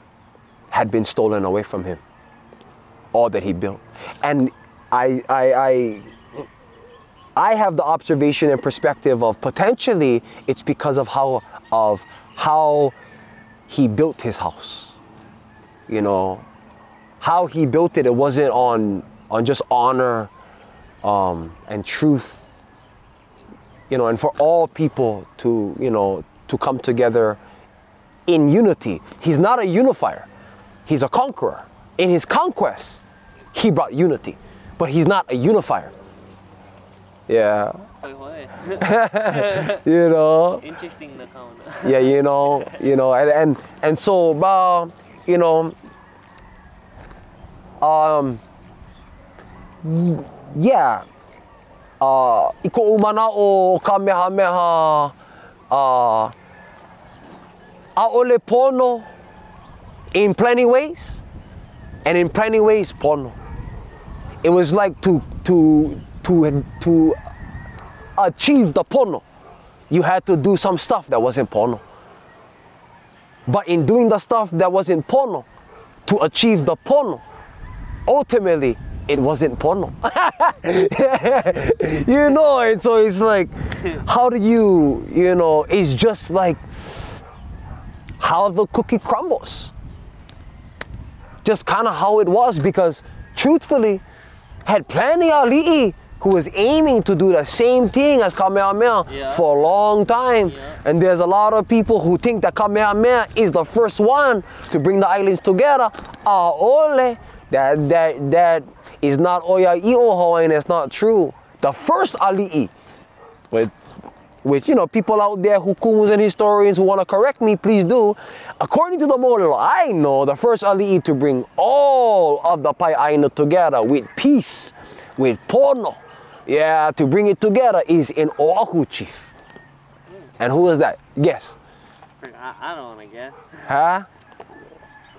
had been stolen away from him all that he built and i i i i have the observation and perspective of potentially it's because of how of how he built his house you know how he built it it wasn't on on just honor um, and truth you know and for all people to you know to come together in unity. He's not a unifier, he's a conqueror. In his conquest, he brought unity, but he's not a unifier. Yeah, (laughs) you know, Interesting kauna. yeah, you know, you know, and and, and so, uh, you know, um, yeah, uh, iko umana o Kamehameha, uh, aole pono in plenty ways, and in plenty ways pono. It was like to to to to achieve the pono, you had to do some stuff that wasn't pono. But in doing the stuff that wasn't pono, to achieve the pono, ultimately it wasn't pono. (laughs) you know, and so it's like, how do you, you know, it's just like how the cookie crumbles. Just kind of how it was because truthfully, had plenty of ali'i who was aiming to do the same thing as Kamehameha Yeah. for a long time. Yeah. And there's a lot of people who think that Kamehameha is the first one to bring the islands together. Ah, ole. That, that, that is not Oya Ioho and it's not true. The first ali'i, with which you know people out there who kumus and historians who want to correct me please do according to the model i know the first ali'i to bring all of the pai aina together with peace with pono yeah, to bring it together is in Oahu, chief. And who is that? Guess. I, I don't want to guess. Huh?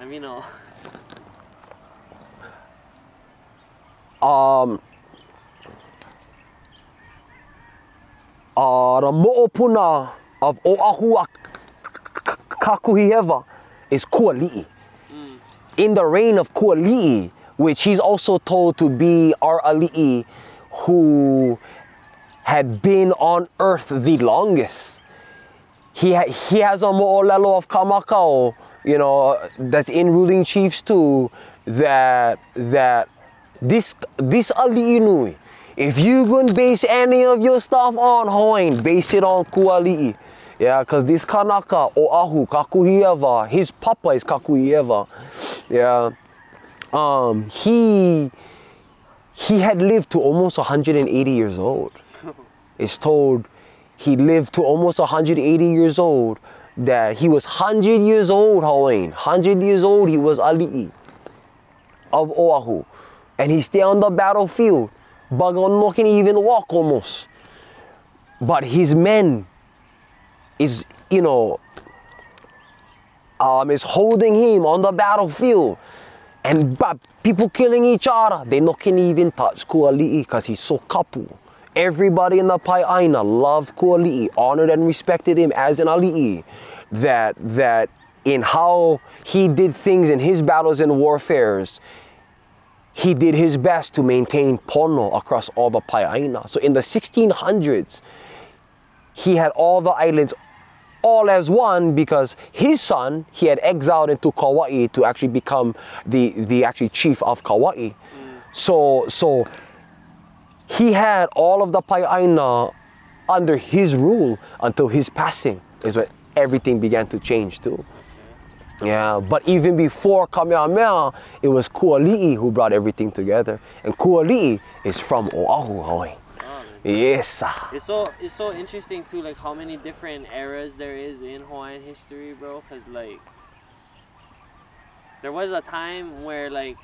I mean, no. um uh, the mo'opuna of Oahu a Kakuhihewa is Kuali'i. In the reign of Kuali'i, which he's also told to be our Ali'i who had been on earth the longest. He, ha- he has a mo'olelo of Kamakau, you know, that's in ruling chiefs too, that that this this ali'i nui. If you gonna base any of your stuff on Hawaiian, base it on Kuali'i. Yeah, because this Kanaka, Oahu, Kakuhihewa, his papa is Kakuhihewa. Yeah. Um, he he had lived to almost 180 years old. (laughs) It's told he lived to almost 180 years old that he was 100 years old, Hawaiian. 100 years old, he was ali'i of Oahu. And he stayed on the battlefield. Bagon can even walk almost. But his men is, you know, um, is holding him on the battlefield. And but people killing each other, they not can even touch Kuali'i because he's so kapu. Everybody in the Pai'aina loved Kuali'i, honored and respected him as an ali'i. That that in how he did things in his battles and warfares, he did his best to maintain pono across all the Pai'aina. So in the 1600s, he had all the islands all as one because his son he had exiled into Kauai to actually become the the actually chief of Kauai. So so he had all of the Pai'aina under his rule until his passing is when everything began to change too. Yeah, but even before Kamehameha, it was Kuali'i who brought everything together. And Kuali'i is from Oahu, Hawaii. Yes. It's so it's so interesting too, like how many different eras there is in Hawaiian history, bro. Cause like there was a time where like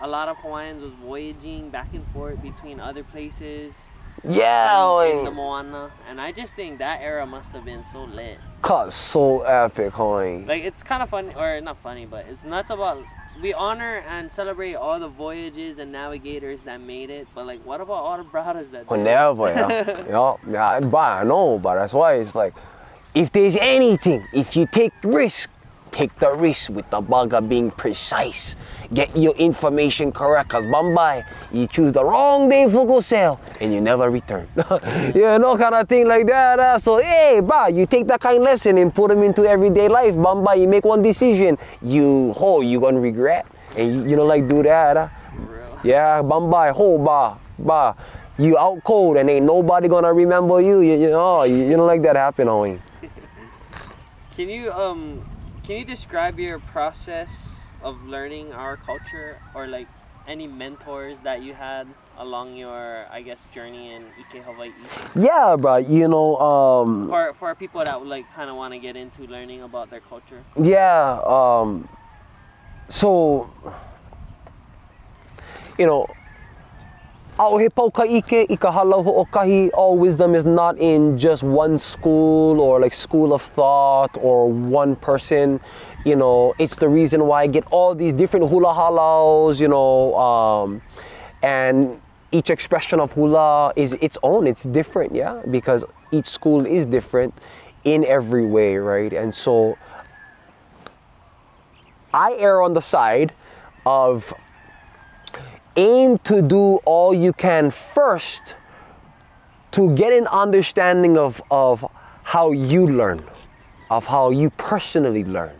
a lot of Hawaiians was voyaging back and forth between other places Yeah, in, in the Moana, and I just think that era must have been so lit. Cause so epic, Hawaii. Like it's kind of funny, or not funny, but it's nuts about. We honor and celebrate all the voyages and navigators that made it, but like, what about all the brothers that? Did? never, yeah. (laughs) yeah, yeah, but I know, but that's why it's like, if there's anything, if you take risk, take the risk with the bugger being precise. Get your information correct, cause Bombay, you choose the wrong day for go sell and you never return. (laughs) yeah, no kind of thing like that. uh. So, hey, bro, you take that kind of lesson and put them into everyday life. Bombay, you make one decision, you, oh, you gonna regret. And you, you know, like do that. uh. Yeah, Bombay, ho, ba, ba. You out cold and ain't nobody gonna remember you. You, you know, you, you don't like that happen, Owen. Can you um can you describe your process of learning our culture or like any mentors that you had along your I guess journey in Ike Hawaii? Yeah, bro. You know, um, For for people that would like kind of want to get into learning about their culture. yeah. Um, so, you know, all wisdom is not in just one school or like school of thought or one person. You know, it's the reason why I get all these different hula halaus, you know, um, and each expression of hula is its own, it's different, yeah, because each school is different in every way, right? And so I err on the side of aim to do all you can first to get an understanding of, of how you learn, of how you personally learn.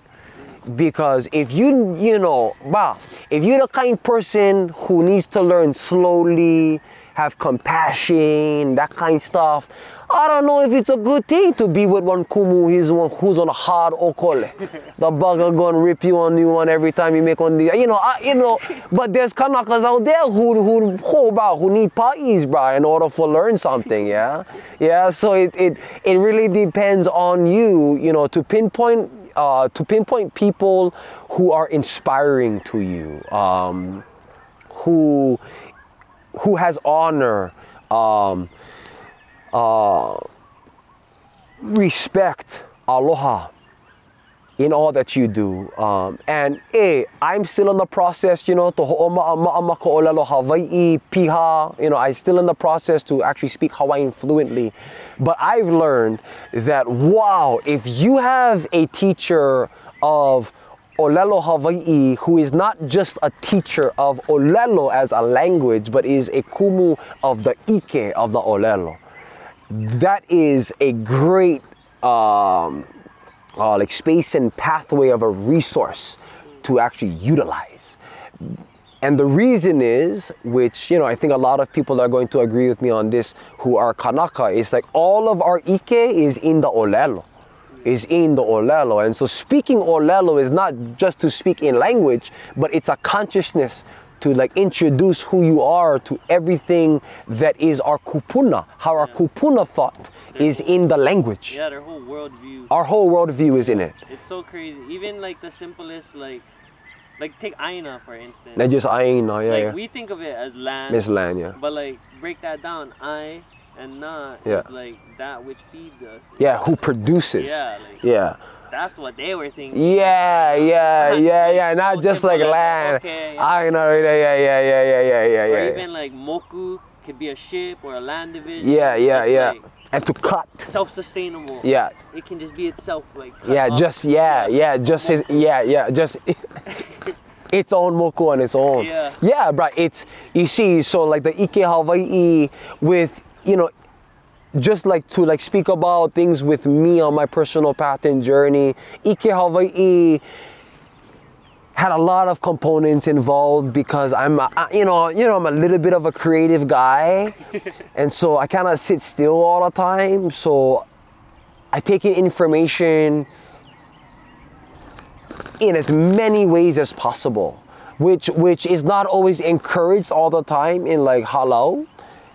Because if you, you know, wow, if you're the kind person who needs to learn slowly, have compassion, that kind of stuff, I don't know if it's a good thing to be with one kumu he's one who's on a hard okole. the bugger gonna rip you on new one every time you make on The, you know, I, you know. But there's kanakas out there who who who, bro, who need parties, bro, in order for learn something. Yeah, yeah. So it it it really depends on you, you know, to pinpoint uh, to pinpoint people who are inspiring to you, um, who who has honor um, uh, respect, aloha in all that you do. Um, and eh, I'm still in the process, you know, to ho'oma'a ko olelo Hawaii piha, you know, I'm still in the process to actually speak Hawaiian fluently. But I've learned that wow, if you have a teacher of Olelo Hawaii, who is not just a teacher of Olelo as a language, but is a kumu of the Ike of the Olelo. That is a great um, uh, like space and pathway of a resource to actually utilize. And the reason is, which you know, I think a lot of people are going to agree with me on this, who are Kanaka, is like all of our Ike is in the Olelo is in the Olelo. And so speaking Olelo is not just to speak in language, but it's a consciousness to like introduce who you are to everything that is our kupuna, how our kupuna thought is in the language. Yeah, their whole worldview. Our whole worldview is in it. It's so crazy. Even like the simplest, like, like take Aina for instance. They just Aina, yeah, like yeah. we think of it as land. Miss Land, yeah. But like break that down, I and na Yeah. is like that which feeds us. Yeah, who produces. Yeah, like Yeah. That's what they were thinking. Yeah, (laughs) yeah, yeah, yeah. Not just like land. okay. I know, yeah, yeah, yeah, yeah, yeah, yeah, yeah, Or even like moku could be a ship or a land division. Yeah, yeah, yeah. And to cut. self-sustainable. Yeah, It can just be itself, like. yeah, just yeah, yeah, just his, yeah, yeah, just (laughs) its own moku on its own. Yeah. yeah, bro. It's you see, so like the Ike Hawaii with you know, just like to like speak about things with me on my personal path and journey. Ike Hawaii had a lot of components involved because I'm, a- I- you know, you know, I'm a little bit of a creative guy, (laughs) and so I kind of sit still all the time. So I take in information in as many ways as possible, which which is not always encouraged all the time in like halau,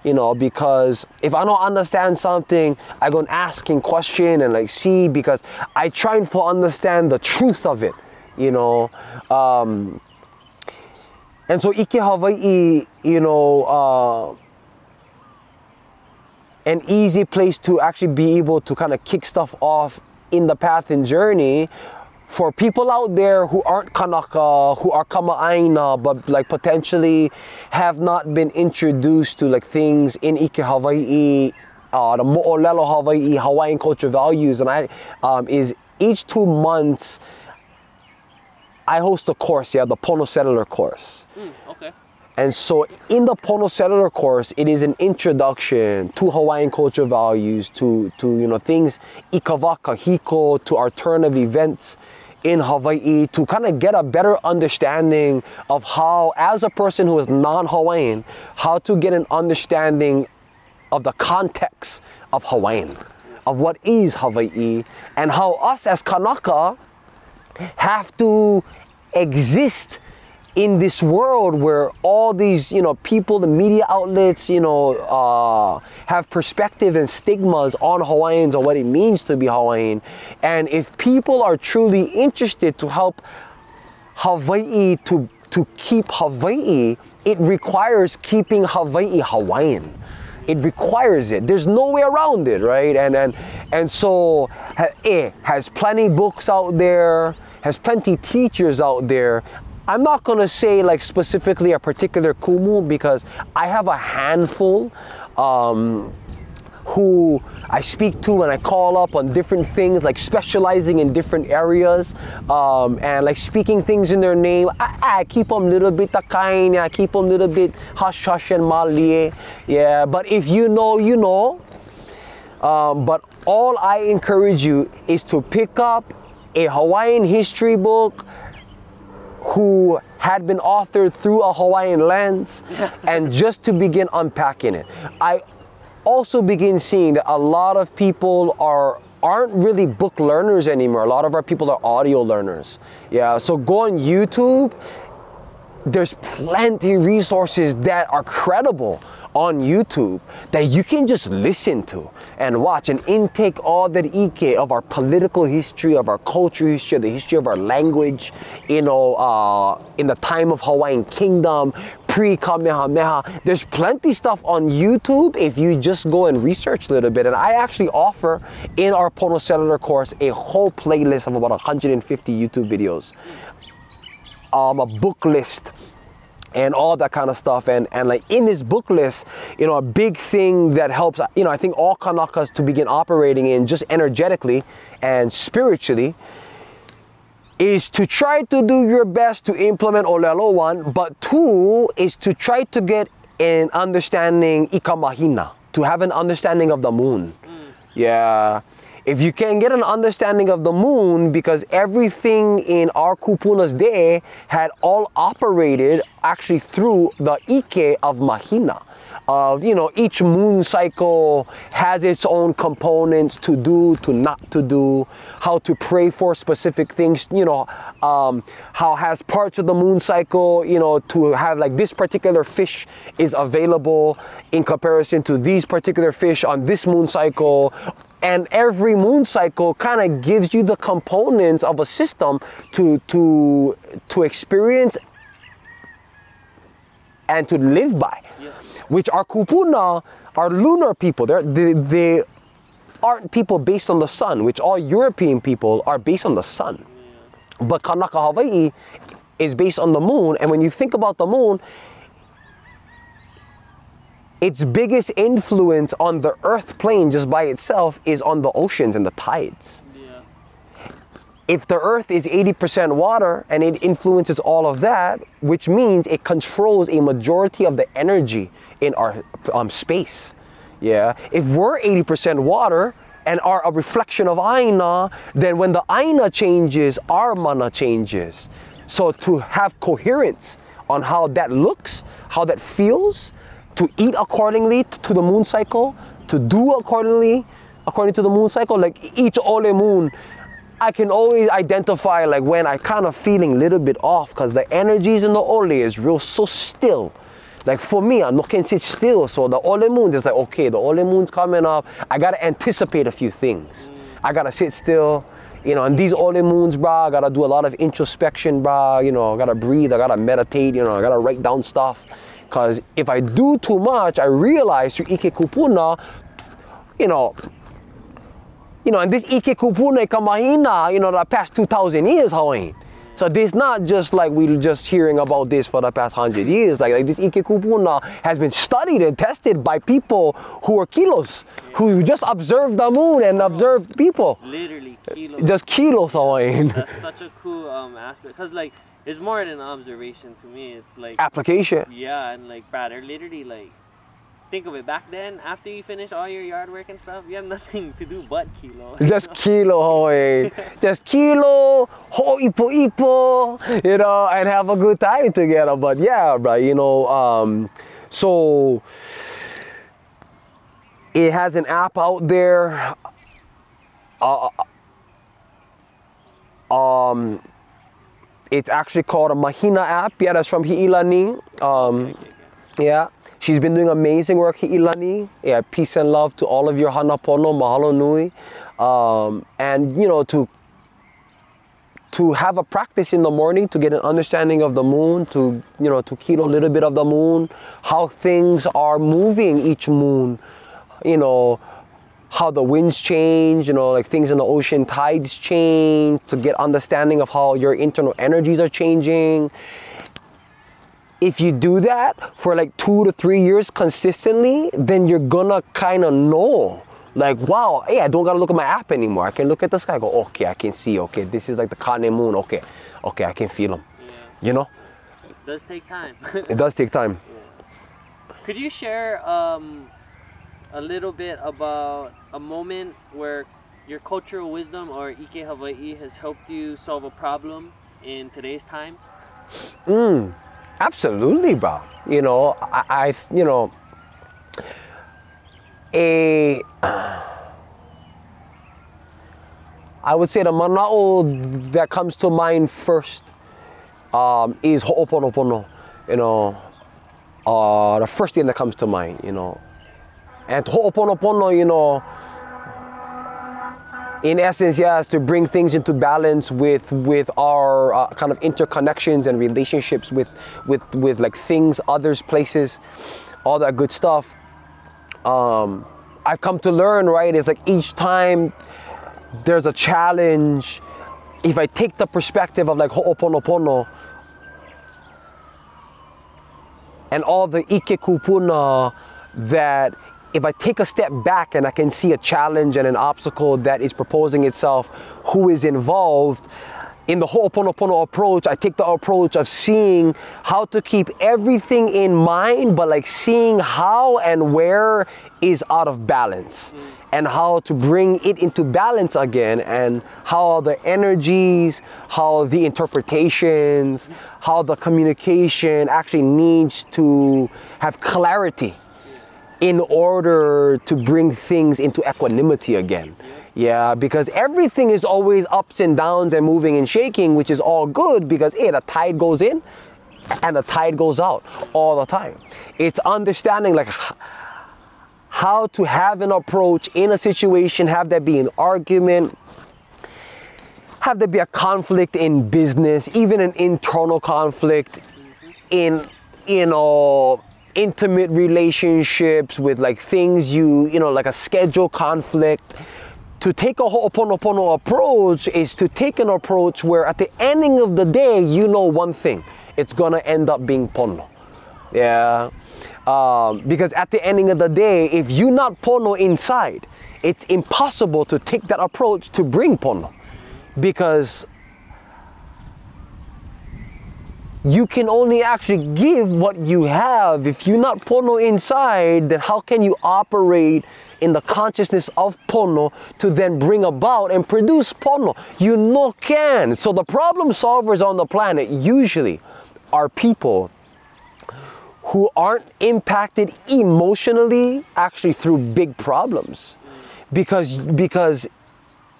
you know, because if I don't understand something, I go and ask and question and like see because I try and for understand the truth of it, you know. Um, and so Ike Hawaii, you know, uh, an easy place to actually be able to kind of kick stuff off in the path and journey for people out there who aren't Kanaka, who are Kama'aina, but like potentially have not been introduced to like things in Ike Hawaii, uh, the Mo'olelo Hawaii, Hawaiian culture values, and I um, is each two months I host a course, yeah, the Pono Cellular course. Mm, okay. And so in the Pono Cellular course, it is an introduction to Hawaiian culture values, to, to you know things ikawaka, hiko, to our turn of events in Hawaii, to kind of get a better understanding of how, as a person who is non-Hawaiian, how to get an understanding of the context of Hawaiian, of what is Hawaii, and how us as Kanaka have to exist in this world where all these you know people the media outlets you know uh, have perspective and stigmas on hawaiians and what it means to be hawaiian. And if people are truly interested to help hawaii to to keep hawaii it requires keeping hawaii hawaiian. It requires it. There's no way around it right? And and and so ha- eh, has plenty books out there has plenty teachers out there i'm not to say like specifically a particular kumu because i have a handful um, who I speak to when I call up on different things, like specializing in different areas, um, and like speaking things in their name. I, I keep them little bit kind, I keep them a little bit hush hush and malie, yeah. But if you know, you know. Um, but all I encourage you is to pick up a Hawaiian history book who had been authored through a Hawaiian lens (laughs) and just to begin unpacking it. I also begin seeing that a lot of people are aren't really book learners anymore. A lot of our people are audio learners. Yeah, so go on YouTube. There's plenty resources that are credible on YouTube that you can just listen to and watch and intake all that ike of our political history, of our culture history, the history of our language, you know, uh, in the time of Hawaiian Kingdom, pre Kamehameha. There's plenty stuff on YouTube if you just go and research a little bit. And I actually offer in our Pono Cellular course a whole playlist of about 150 YouTube videos, um, a book list and all that kind of stuff. And and like in this book list, you know, a big thing that helps, you know, I think all Kanakas to begin operating in just energetically and spiritually is to try to do your best to implement Olelo one, but two is to try to get an understanding ikamahina, to have an understanding of the moon. Mm. Yeah. If you can get an understanding of the moon, because everything in our kupuna's day had all operated actually through the ike of mahina. Of you know each moon cycle has its own components to do to not to do how to pray for specific things you know um, how has parts of the moon cycle you know to have like this particular fish is available in comparison to these particular fish on this moon cycle and every moon cycle kind of gives you the components of a system to to to experience and to live by Yeah. which are kupuna are lunar people. They're, they, they aren't people based on the sun which all european people are based on the sun. But kanaka hawaii is based on the moon and when you think about the moon its biggest influence on the earth plane just by itself is on the oceans and the tides Yeah. if the earth is 80% water and it influences all of that, which means it controls a majority of the energy in our um, space. Yeah. If we're 80% water and are a reflection of Aina, then when the Aina changes, our mana changes. So to have coherence on how that looks, how that feels, to eat accordingly to the moon cycle, to do accordingly according to the moon cycle, like each ole moon I can always identify like when I kind of feeling a little bit off because the energies in the ole is real so still. Like for me, I no can sit still. So the ole moon is like, okay, the ole moon's coming up. I gotta anticipate a few things. I gotta sit still. You know, and these ole moons, brah, I gotta do a lot of introspection, brah. You know, I gotta breathe, I gotta meditate, you know, I gotta write down stuff. Cause if I do too much, I realize through Ike Kupuna, you know, you know, and this Ike Kupuna Kamahina, you know, the past 2,000 years, Hawaiian. So this not just like we just hearing about this for the past hundred years. Like, like this Ike Kupuna has been studied and tested by people who are kilos, who just observe the moon and observe people. Literally kilos. Just kilos, Hawaiian. That's such a cool um aspect. Cause like it's more than observation to me. It's like Application. yeah, and like Brad, they're literally like think of it. Back then, after you finish all your yard work and stuff, you have nothing (laughs) to do but kilo. (laughs) Just kilo, Hawaiian. (laughs) Just kilo, ho ipo ipo, you know, and have a good time together. But yeah, bro, you know, um, so it has an app out there. Uh, um, it's actually called a Mahina app. Yeah, that's from Hi'ilani. Um, yeah. She's been doing amazing work, Hi'ilani. Yeah, peace and love to all of your Hanapono, Mahalo Nui. Um, and, you know, to to have a practice in the morning to get an understanding of the moon, to, you know, to kilo a little bit of the moon, how things are moving each moon, you know, how the winds change, you know, like things in the ocean, tides change, to get understanding of how your internal energies are changing if you do that for like two to three years consistently, then you're gonna kind of know. Like, wow, hey, I don't gotta look at my app anymore. I can look at the sky, go, okay, I can see, okay, this is like the Kane moon, okay, okay, I can feel them. Yeah. You know, It does take time. (laughs) it does take time. Could you share um, a little bit about a moment where your cultural wisdom or Ike Hawaii has helped you solve a problem in today's times? Mm, absolutely, bro. You know, I, I you know, a. I would say the mana'o that comes to mind first um, is ho'oponopono. You know, uh, the first thing that comes to mind. You know, and ho'oponopono, you know, in essence, yes, to bring things into balance with with our uh, kind of interconnections and relationships with with with like things, others, places, all that good stuff. Um, I've come to learn, right? Is like each time there's a challenge, if I take the perspective of like ho'oponopono and all the ike kupuna that if I take a step back and I can see a challenge and an obstacle that is proposing itself, who is involved, in the Ho'oponopono approach, I take the approach of seeing how to keep everything in mind, but like seeing how and where is out of balance and how to bring it into balance again and how the energies, how the interpretations, how the communication actually needs to have clarity in order to bring things into equanimity again. Yeah, because everything is always ups and downs and moving and shaking, which is all good because hey, the tide goes in and the tide goes out all the time. It's understanding like how to have an approach in a situation, have there be an argument, have there be a conflict in business, even an internal conflict in you know intimate relationships with like things you you know like a schedule conflict. To take a ho'oponopono approach is to take an approach where at the ending of the day you know one thing. It's gonna end up being pono yeah. Um, because at the ending of the day if you're not pono inside it's impossible to take that approach to bring pono because you can only actually give what you have. If you're not pono inside, then how can you operate in the consciousness of pono to then bring about and produce pono? You no can. So the problem solvers on the planet usually are people who aren't impacted emotionally actually through big problems because because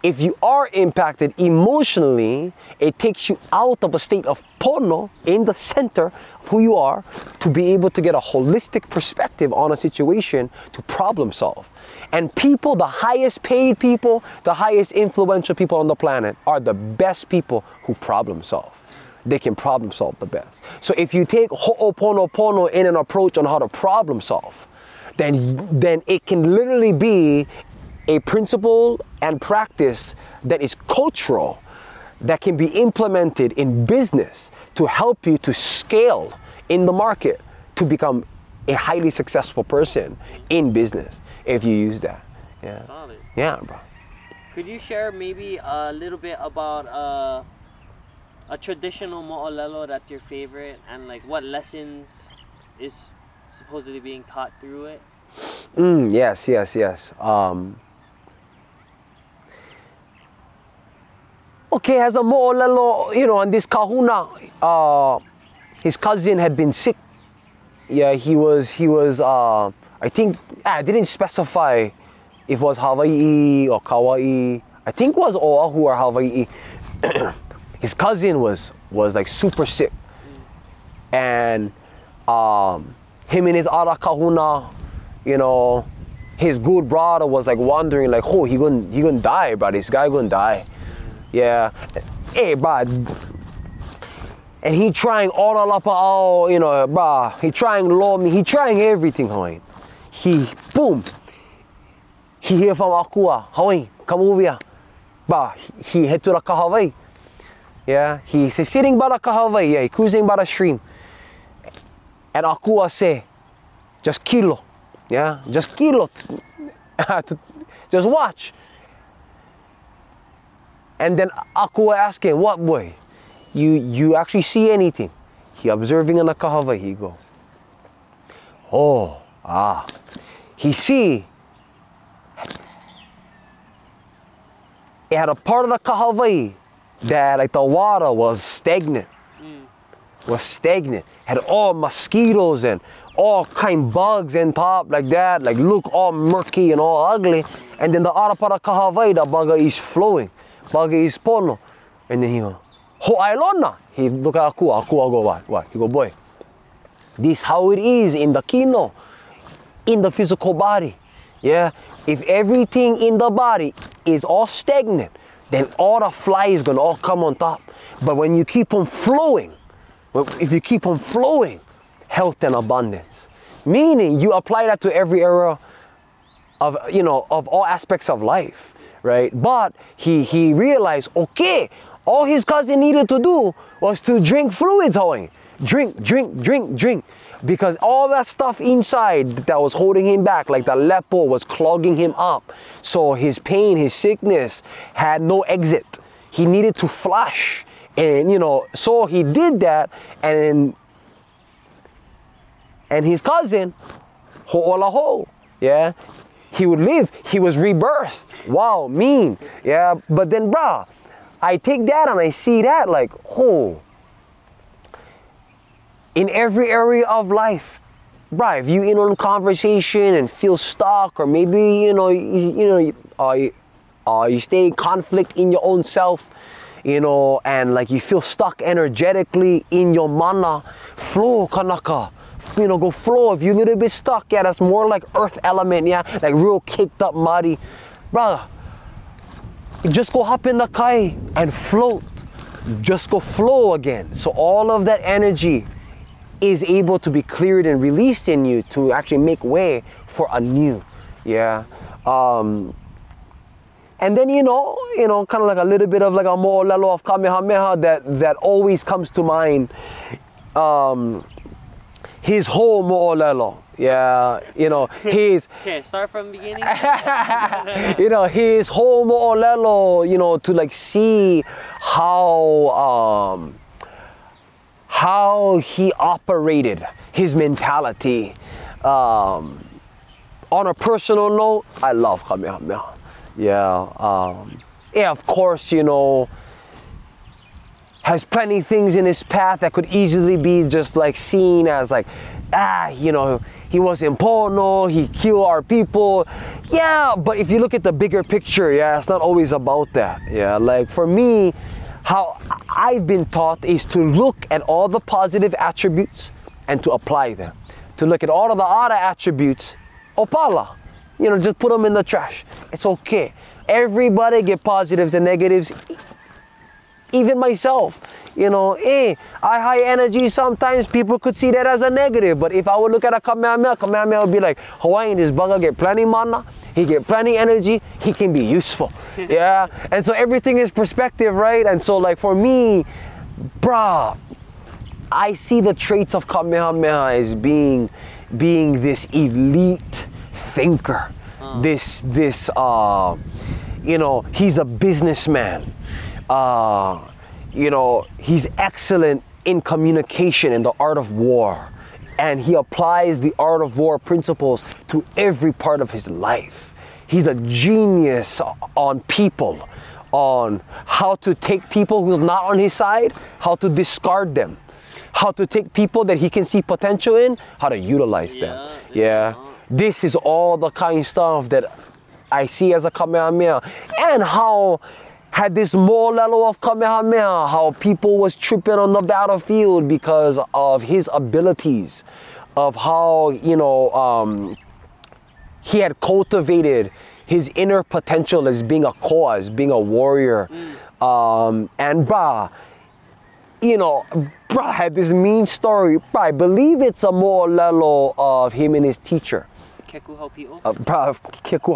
if you are impacted emotionally, it takes you out of a state of pono in the center of who you are to be able to get a holistic perspective on a situation to problem solve. And people, the highest paid people, the highest influential people on the planet are the best people who problem solve. They can problem solve the best. So if you take ho'oponopono oh, in an approach on how to problem solve, then, then it can literally be a principle and practice that is cultural that can be implemented in business to help you to scale in the market to become a highly successful person in business if you use that. Yeah. Solid. Yeah, bro. Could you share maybe a little bit about uh, a traditional mo'olelo that's your favorite and like what lessons is supposedly being taught through it? Mm, yes, yes, yes. Um, okay, as a mo'olelo, you know, and this kahuna, uh, his cousin had been sick. Yeah, he was, he was, uh, I think, I didn't specify if it was Hawaii or Kauai. I think was Oahu or Hawaii. (clears throat) his cousin was, was like super sick. And um, him and his ara kahuna, you know, his good brother was like wondering like, oh, he gonna, he gonna die, bro. This guy gonna die. Yeah. Hey, bro. And he trying all the lapa all, you know, bro. He trying lure me. He trying everything, Hawaii. He, boom. He hear from Akua. Hawaii, come over here. Bro, he head to the Kahawai. Yeah. He say, sitting by the Kahawai. Yeah, he cruising by the stream. And Akua say, just kilo. Yeah, just kilo. (laughs) just watch. And then aku ask him, what boy? You you actually see anything? He observing in the kahava, he go. Oh, ah. He see it had a part of the kahava that like the water was stagnant. Mm. Was stagnant. Had all mosquitoes and all kind bugs in top like that, like look all murky and all ugly. And then the other part of kahava, the bug is flowing bagi is pono. And then he go, hō'ailona. He look at aku, aku go what? What? He go, boy, this how it is in the kino, in the physical body. Yeah? If everything in the body is all stagnant, then all the flies gonna all come on top. But when you keep on flowing, if you keep on flowing, health and abundance. Meaning you apply that to every area of you know of all aspects of life, right? But he he realized, okay, all his cousin needed to do was to drink fluids, Hoing. Drink, drink, drink, drink. Because all that stuff inside that was holding him back, like the lepo, was clogging him up. So his pain, his sickness had no exit. He needed to flush. And you know, so he did that and and his cousin, Ho'olaho, yeah, he would live. He was rebirthed. Wow, mean. Yeah, but then, bruh, I take that and I see that like, oh, in every area of life, bruh, if you in on conversation and feel stuck, or maybe you know, you, you know, uh, uh, you stay in conflict in your own self, you know, and like you feel stuck energetically in your mana, flow kanaka. You know, go flow. If you're a little bit stuck, yeah, that's more like earth element, yeah, like real kicked up muddy. Brother, just go hop in the kai and float. Just go flow again. So all of that energy is able to be cleared and released in you to actually make way for a new. Yeah. Um, and then you know, you know, kind of like a little bit of like a mo'olelo of Kamehameha that that always comes to mind. Um, his whole mo'olelo. Yeah, you know, his (laughs) Okay, start from the beginning. (laughs) you know, his whole mo'olelo, you know, to like see how um how he operated his mentality. Um on a personal note, I love Kamehameha. Yeah. Um yeah, of course, you know, has plenty things in his path that could easily be just like seen as like, ah, you know, he was in pono, he killed our people. Yeah, but if you look at the bigger picture, yeah, it's not always about that. Yeah, like for me, how I've been taught is to look at all the positive attributes and to apply them. To look at all of the other attributes, opala. You know, just put them in the trash. It's okay. Everybody get positives and negatives even myself. You know eh i high energy sometimes people could see that as a negative. But if i would look at a kamehameha kamehameha would be like hawaiian this bugger get plenty mana he get plenty energy he can be useful. (laughs) Yeah? And so everything is perspective right? And so like for me bruh i see the traits of kamehameha as being being this elite thinker. This this uh you know he's a businessman uh, you know, he's excellent in communication in the art of war. And he applies the art of war principles to every part of his life. He's a genius on people, on how to take people who's not on his side, how to discard them, how to take people that he can see potential in, how to utilize them. Yeah, Yeah. This is all the kind of stuff that I see as a Kamehameha. And how had this mo'olelo of Kamehameha, how people was tripping on the battlefield because of his abilities, of how, you know, um, he had cultivated his inner potential as being a cause, being a warrior. Um, and bruh, you know, bruh had this mean story. I believe it's a mo'olelo of him and his teacher Kekuhaupi'o. uh, bruh, Keku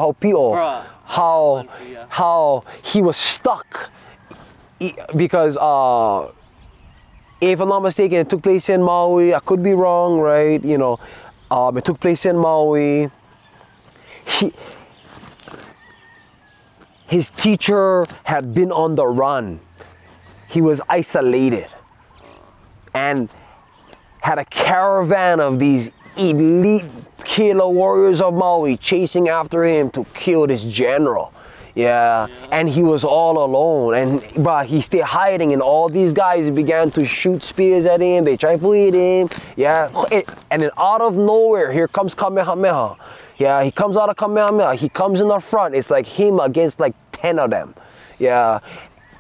Bruh. how how he was stuck because uh, if I'm not mistaken, it took place in Maui. I could be wrong, right? You know, um, it took place in Maui. He, his teacher had been on the run. He was isolated and had a caravan of these elite killer warriors of Maui chasing after him to kill this general. Yeah, and he was all alone, and but he stayed hiding, and all these guys began to shoot spears at him. They tried to hit him. Yeah, and then out of nowhere, here comes Kamehameha. Yeah, he comes out of Kamehameha. He comes in the front. It's like him against like ten of them. Yeah,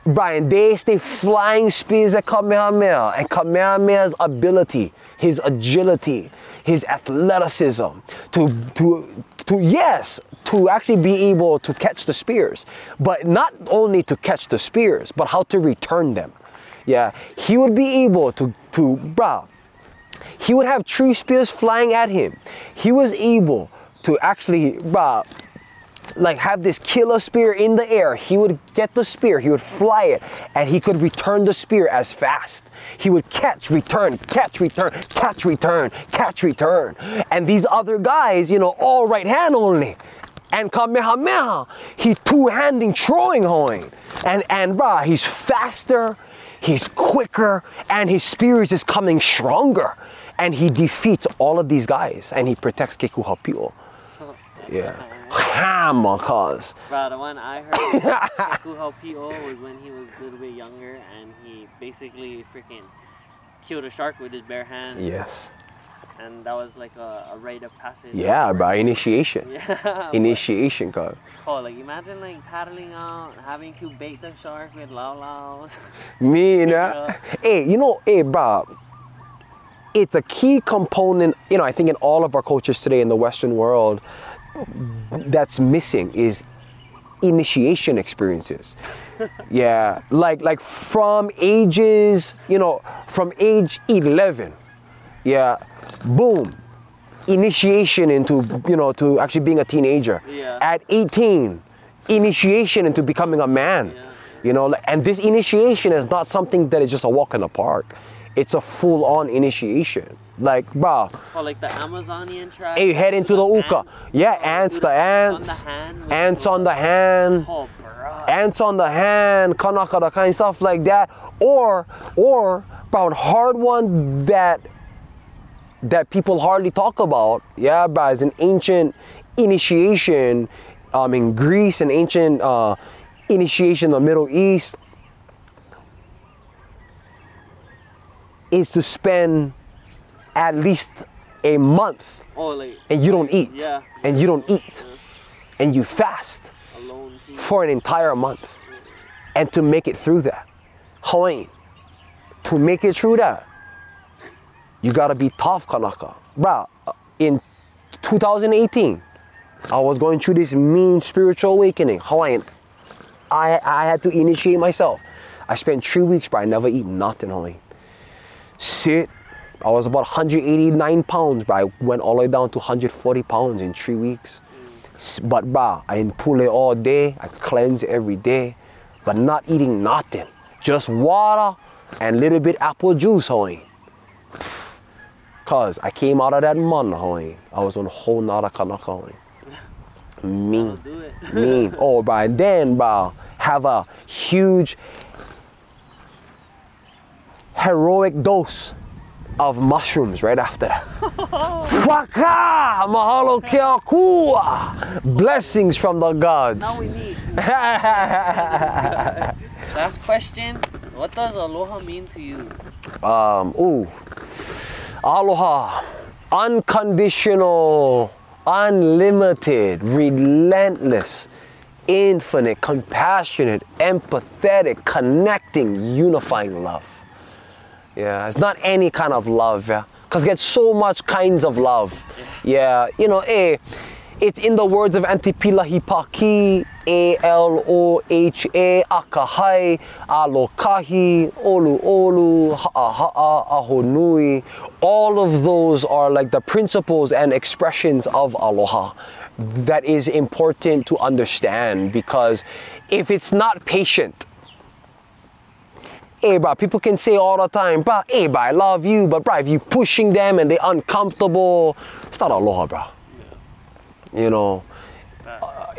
Brian, they stay flying spears at Kamehameha, and Kamehameha's ability, his agility, his athleticism to to to yes to actually be able to catch the spears, but not only to catch the spears, but how to return them. Yeah, he would be able to to bruh. He would have tree spears flying at him. He was able to actually bruh, like have this killer spear in the air. He would get the spear, he would fly it, and he could return the spear as fast. He would catch, return, catch, return, catch, return, catch, return. And these other guys, you know, all right hand only. And Kamehameha, he two-handing throwing hoing. And and bruh, he's faster, he's quicker, and his spear is just coming stronger. And he defeats all of these guys and he protects Kekuhaupi'o. (laughs) Yeah. Hammer cause. Bro, the one I heard, Kuhau P.O. was when he was a little bit younger and he basically freaking killed a shark with his bare hands. Yes. And that was like a, a rite of passage. Yeah, bro. Initiation. (laughs) Yeah. Initiation cause. Oh, like imagine like paddling out, having to bait the shark with lao laos. (laughs) Me, you know. (laughs) Hey, you know, hey, bro. It's a key component, you know, I think in all of our cultures today in the Western world that's missing is initiation experiences. yeah, like like from ages, you know, from age 11. Yeah, boom. Initiation into, you know, to actually being a teenager. Yeah. At 18, initiation into becoming a man. Yeah. You know, and this initiation is not something that is just a walk in the park. It's a full-on initiation. Like, bro, Oh, like the Amazonian tribe. hey, head into the uka. ants. Yeah, ants, the ants. On the hand. Ants on the hand. Oh, bro. ants on the hand, kanaka, kind of stuff like that, or or about hard one that that people hardly talk about. Yeah, but as an ancient initiation um, in Greece, an ancient uh, initiation in the Middle East is to spend at least a month and you don't eat, Yeah. and you don't eat, Yeah. and you fast Alone. for an entire month and to make it through that. Hawaii, to make it through that, you gotta be tough, Kanaka. Bruh, uh, in 2018, I was going through this mean spiritual awakening. Hawaiian, I, I had to initiate myself. I spent three weeks, but I never eat nothing, Hawaii. Sit. I was about 189 pounds, but I went all the way down to 140 pounds in three weeks. But bah, I in pule all day. I cleanse every day, but not eating nothing. Just water and little bit apple juice, hoy. (sighs) Cause I came out of that mun, hoy. I was on a whole nother kanaka, hoy. (laughs) Mean, it. mean. (laughs) Oh, and then, bro, have a huge heroic dose of mushrooms right after (laughs) Faka! Mahalo ke Akua! Blessings from the gods. now we meet. (laughs) Last question. What does aloha mean to you? um, ooh. Aloha. Unconditional, unlimited, relentless, infinite, compassionate, empathetic, connecting, unifying love. Yeah, it's not any kind of love, yeah. Because get so much kinds of love. Yeah, you know, eh, it's in the words of Aunty Pilahi Paki, A-L-O-H-A, Akahai, Alokahi, Olu Olu, Ha'aha'a, Ahonui. All of those are like the principles and expressions of aloha that is important to understand because if it's not patient, Eh, hey, bro, people can say all the time, bro, hey, eh, bro, I love you, but, bro, if you pushing them and they're uncomfortable, it's not aloha, bro. You know, uh,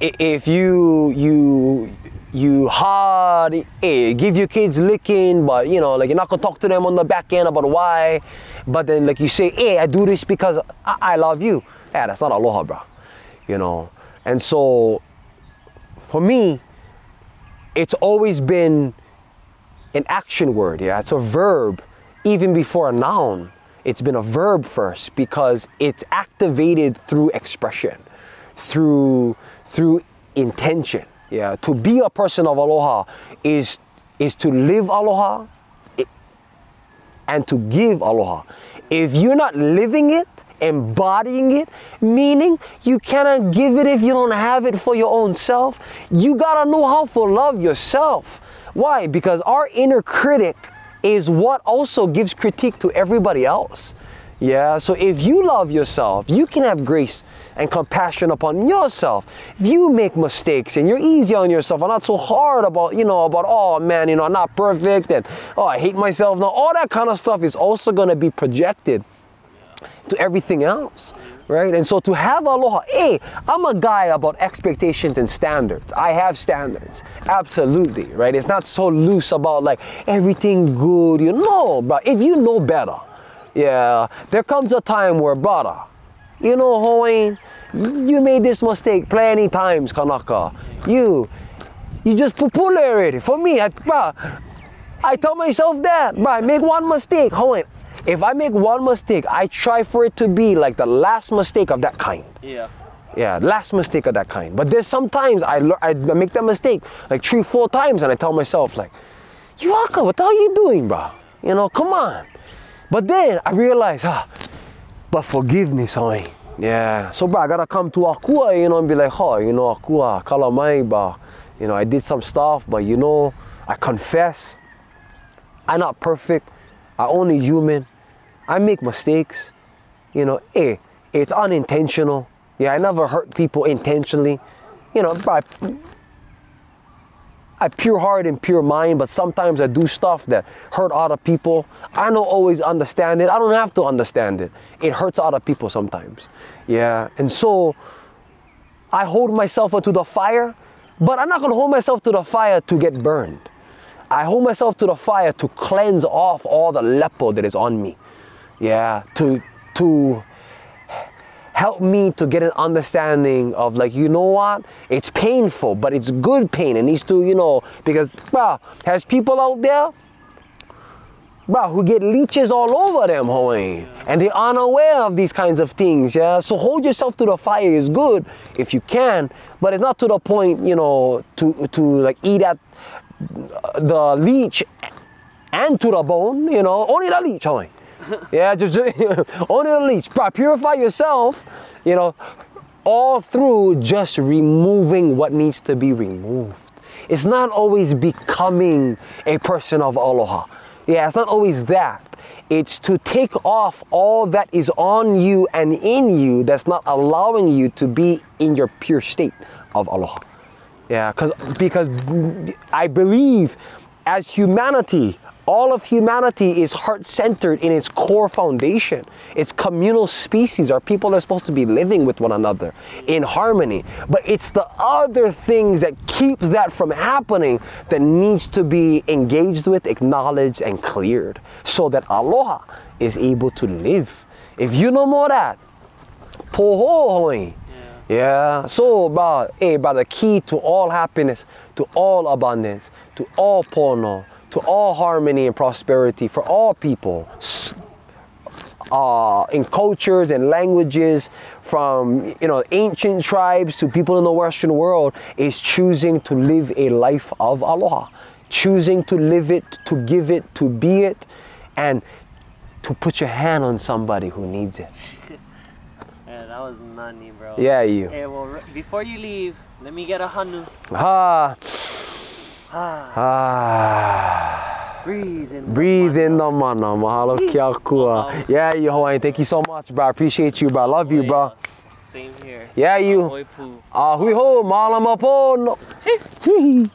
if you, you, you hard, hey, give your kids licking, but, you know, like, you're not gonna talk to them on the back end about why, but then, like, you say, hey, I do this because I, I love you. Yeah, that's not aloha, bro. You know, and so, for me, it's always been an action word, yeah. It's a verb even before a noun. It's been a verb first because it's activated through expression, through through intention. Yeah. To be a person of aloha is is to live aloha and to give aloha. If you're not living it embodying it, meaning you cannot give it if you don't have it for your own self. You gotta know how to love yourself. Why? Because our inner critic is what also gives critique to everybody else. Yeah, so if you love yourself, you can have grace and compassion upon yourself. If you make mistakes and you're easy on yourself and not so hard about, you know, about, oh man, you know, I'm not perfect and, oh, I hate myself. Now, all that kind of stuff is also going to be projected to everything else. Right? And so to have aloha, hey, I'm a guy about expectations and standards. I have standards. Absolutely. Right? It's not so loose about like everything good. You know, but if you know better, yeah, there comes a time where, brother, you know, Hawaiian, you made this mistake plenty times, Kanaka. You, you just pupule already. For me, I, bro, I tell myself that, bro, I make one mistake, Hawaiian. If I make one mistake, I try for it to be like the last mistake of that kind. Yeah. Yeah, last mistake of that kind. But there's sometimes I, lear- I make that mistake like three, four times, and I tell myself like, Yuaka, what the hell are you doing, bro? You know, come on. But then I realize, ah, but forgiveness, honey. Yeah. So, bro, I gotta come to Akua, you know, and be like, oh, you know, Akua, kalamai, bro. You know, I did some stuff, but you know, I confess. I'm not perfect. I'm only human. I make mistakes. You know, hey, it's unintentional. Yeah, I never hurt people intentionally. You know, I, I pure heart and pure mind, but sometimes I do stuff that hurt other people. I don't always understand it. I don't have to understand it. It hurts other people sometimes. Yeah, and so I hold myself to the fire, but I'm not gonna hold myself to the fire to get burned. I hold myself to the fire to cleanse off all the lepo that is on me. Yeah, to to help me to get an understanding of like you know what? It's painful but it's good pain. It needs to you know because bruh has people out there bruh who get leeches all over them Hawaii and they aren't aware of these kinds of things yeah? So hold yourself to the fire is good if you can but it's not to the point you know to to like eat at the leech and to the bone you know? Only the leech Hawaii yeah, (laughs) just, only the leech. Purify yourself, you know, all through just removing what needs to be removed. It's not always becoming a person of aloha. Yeah, it's not always that. It's to take off all that is on you and in you that's not allowing you to be in your pure state of aloha. Yeah, because because I believe as humanity, all of humanity is heart centered in its core foundation. It's communal species, are people that are supposed to be living with one another in harmony. But it's the other things that keeps that from happening that needs to be engaged with, acknowledged, and cleared so that aloha is able to live. If you know more that, poho. Yeah. So, but, hey, but the key to all happiness, to all abundance, to all pono, to all harmony and prosperity for all people uh, in cultures and languages from you know ancient tribes to people in the western world is choosing to live a life of aloha choosing to live it to give it to be it and to put your hand on somebody who needs it (laughs) Yeah, that was nutty, bro. yeah you Hey, well, before you leave, let me get a hanu. ah Ah, ah breathe in. Breathe in the mana. Mahalo ke Akua. Yeah, you Hawaiian. Thank you so much, bro. I appreciate you, bro. I love you, bro. Same here. Yeah, you. Oi poo. Ah, hui ho, malama pono. Chihi.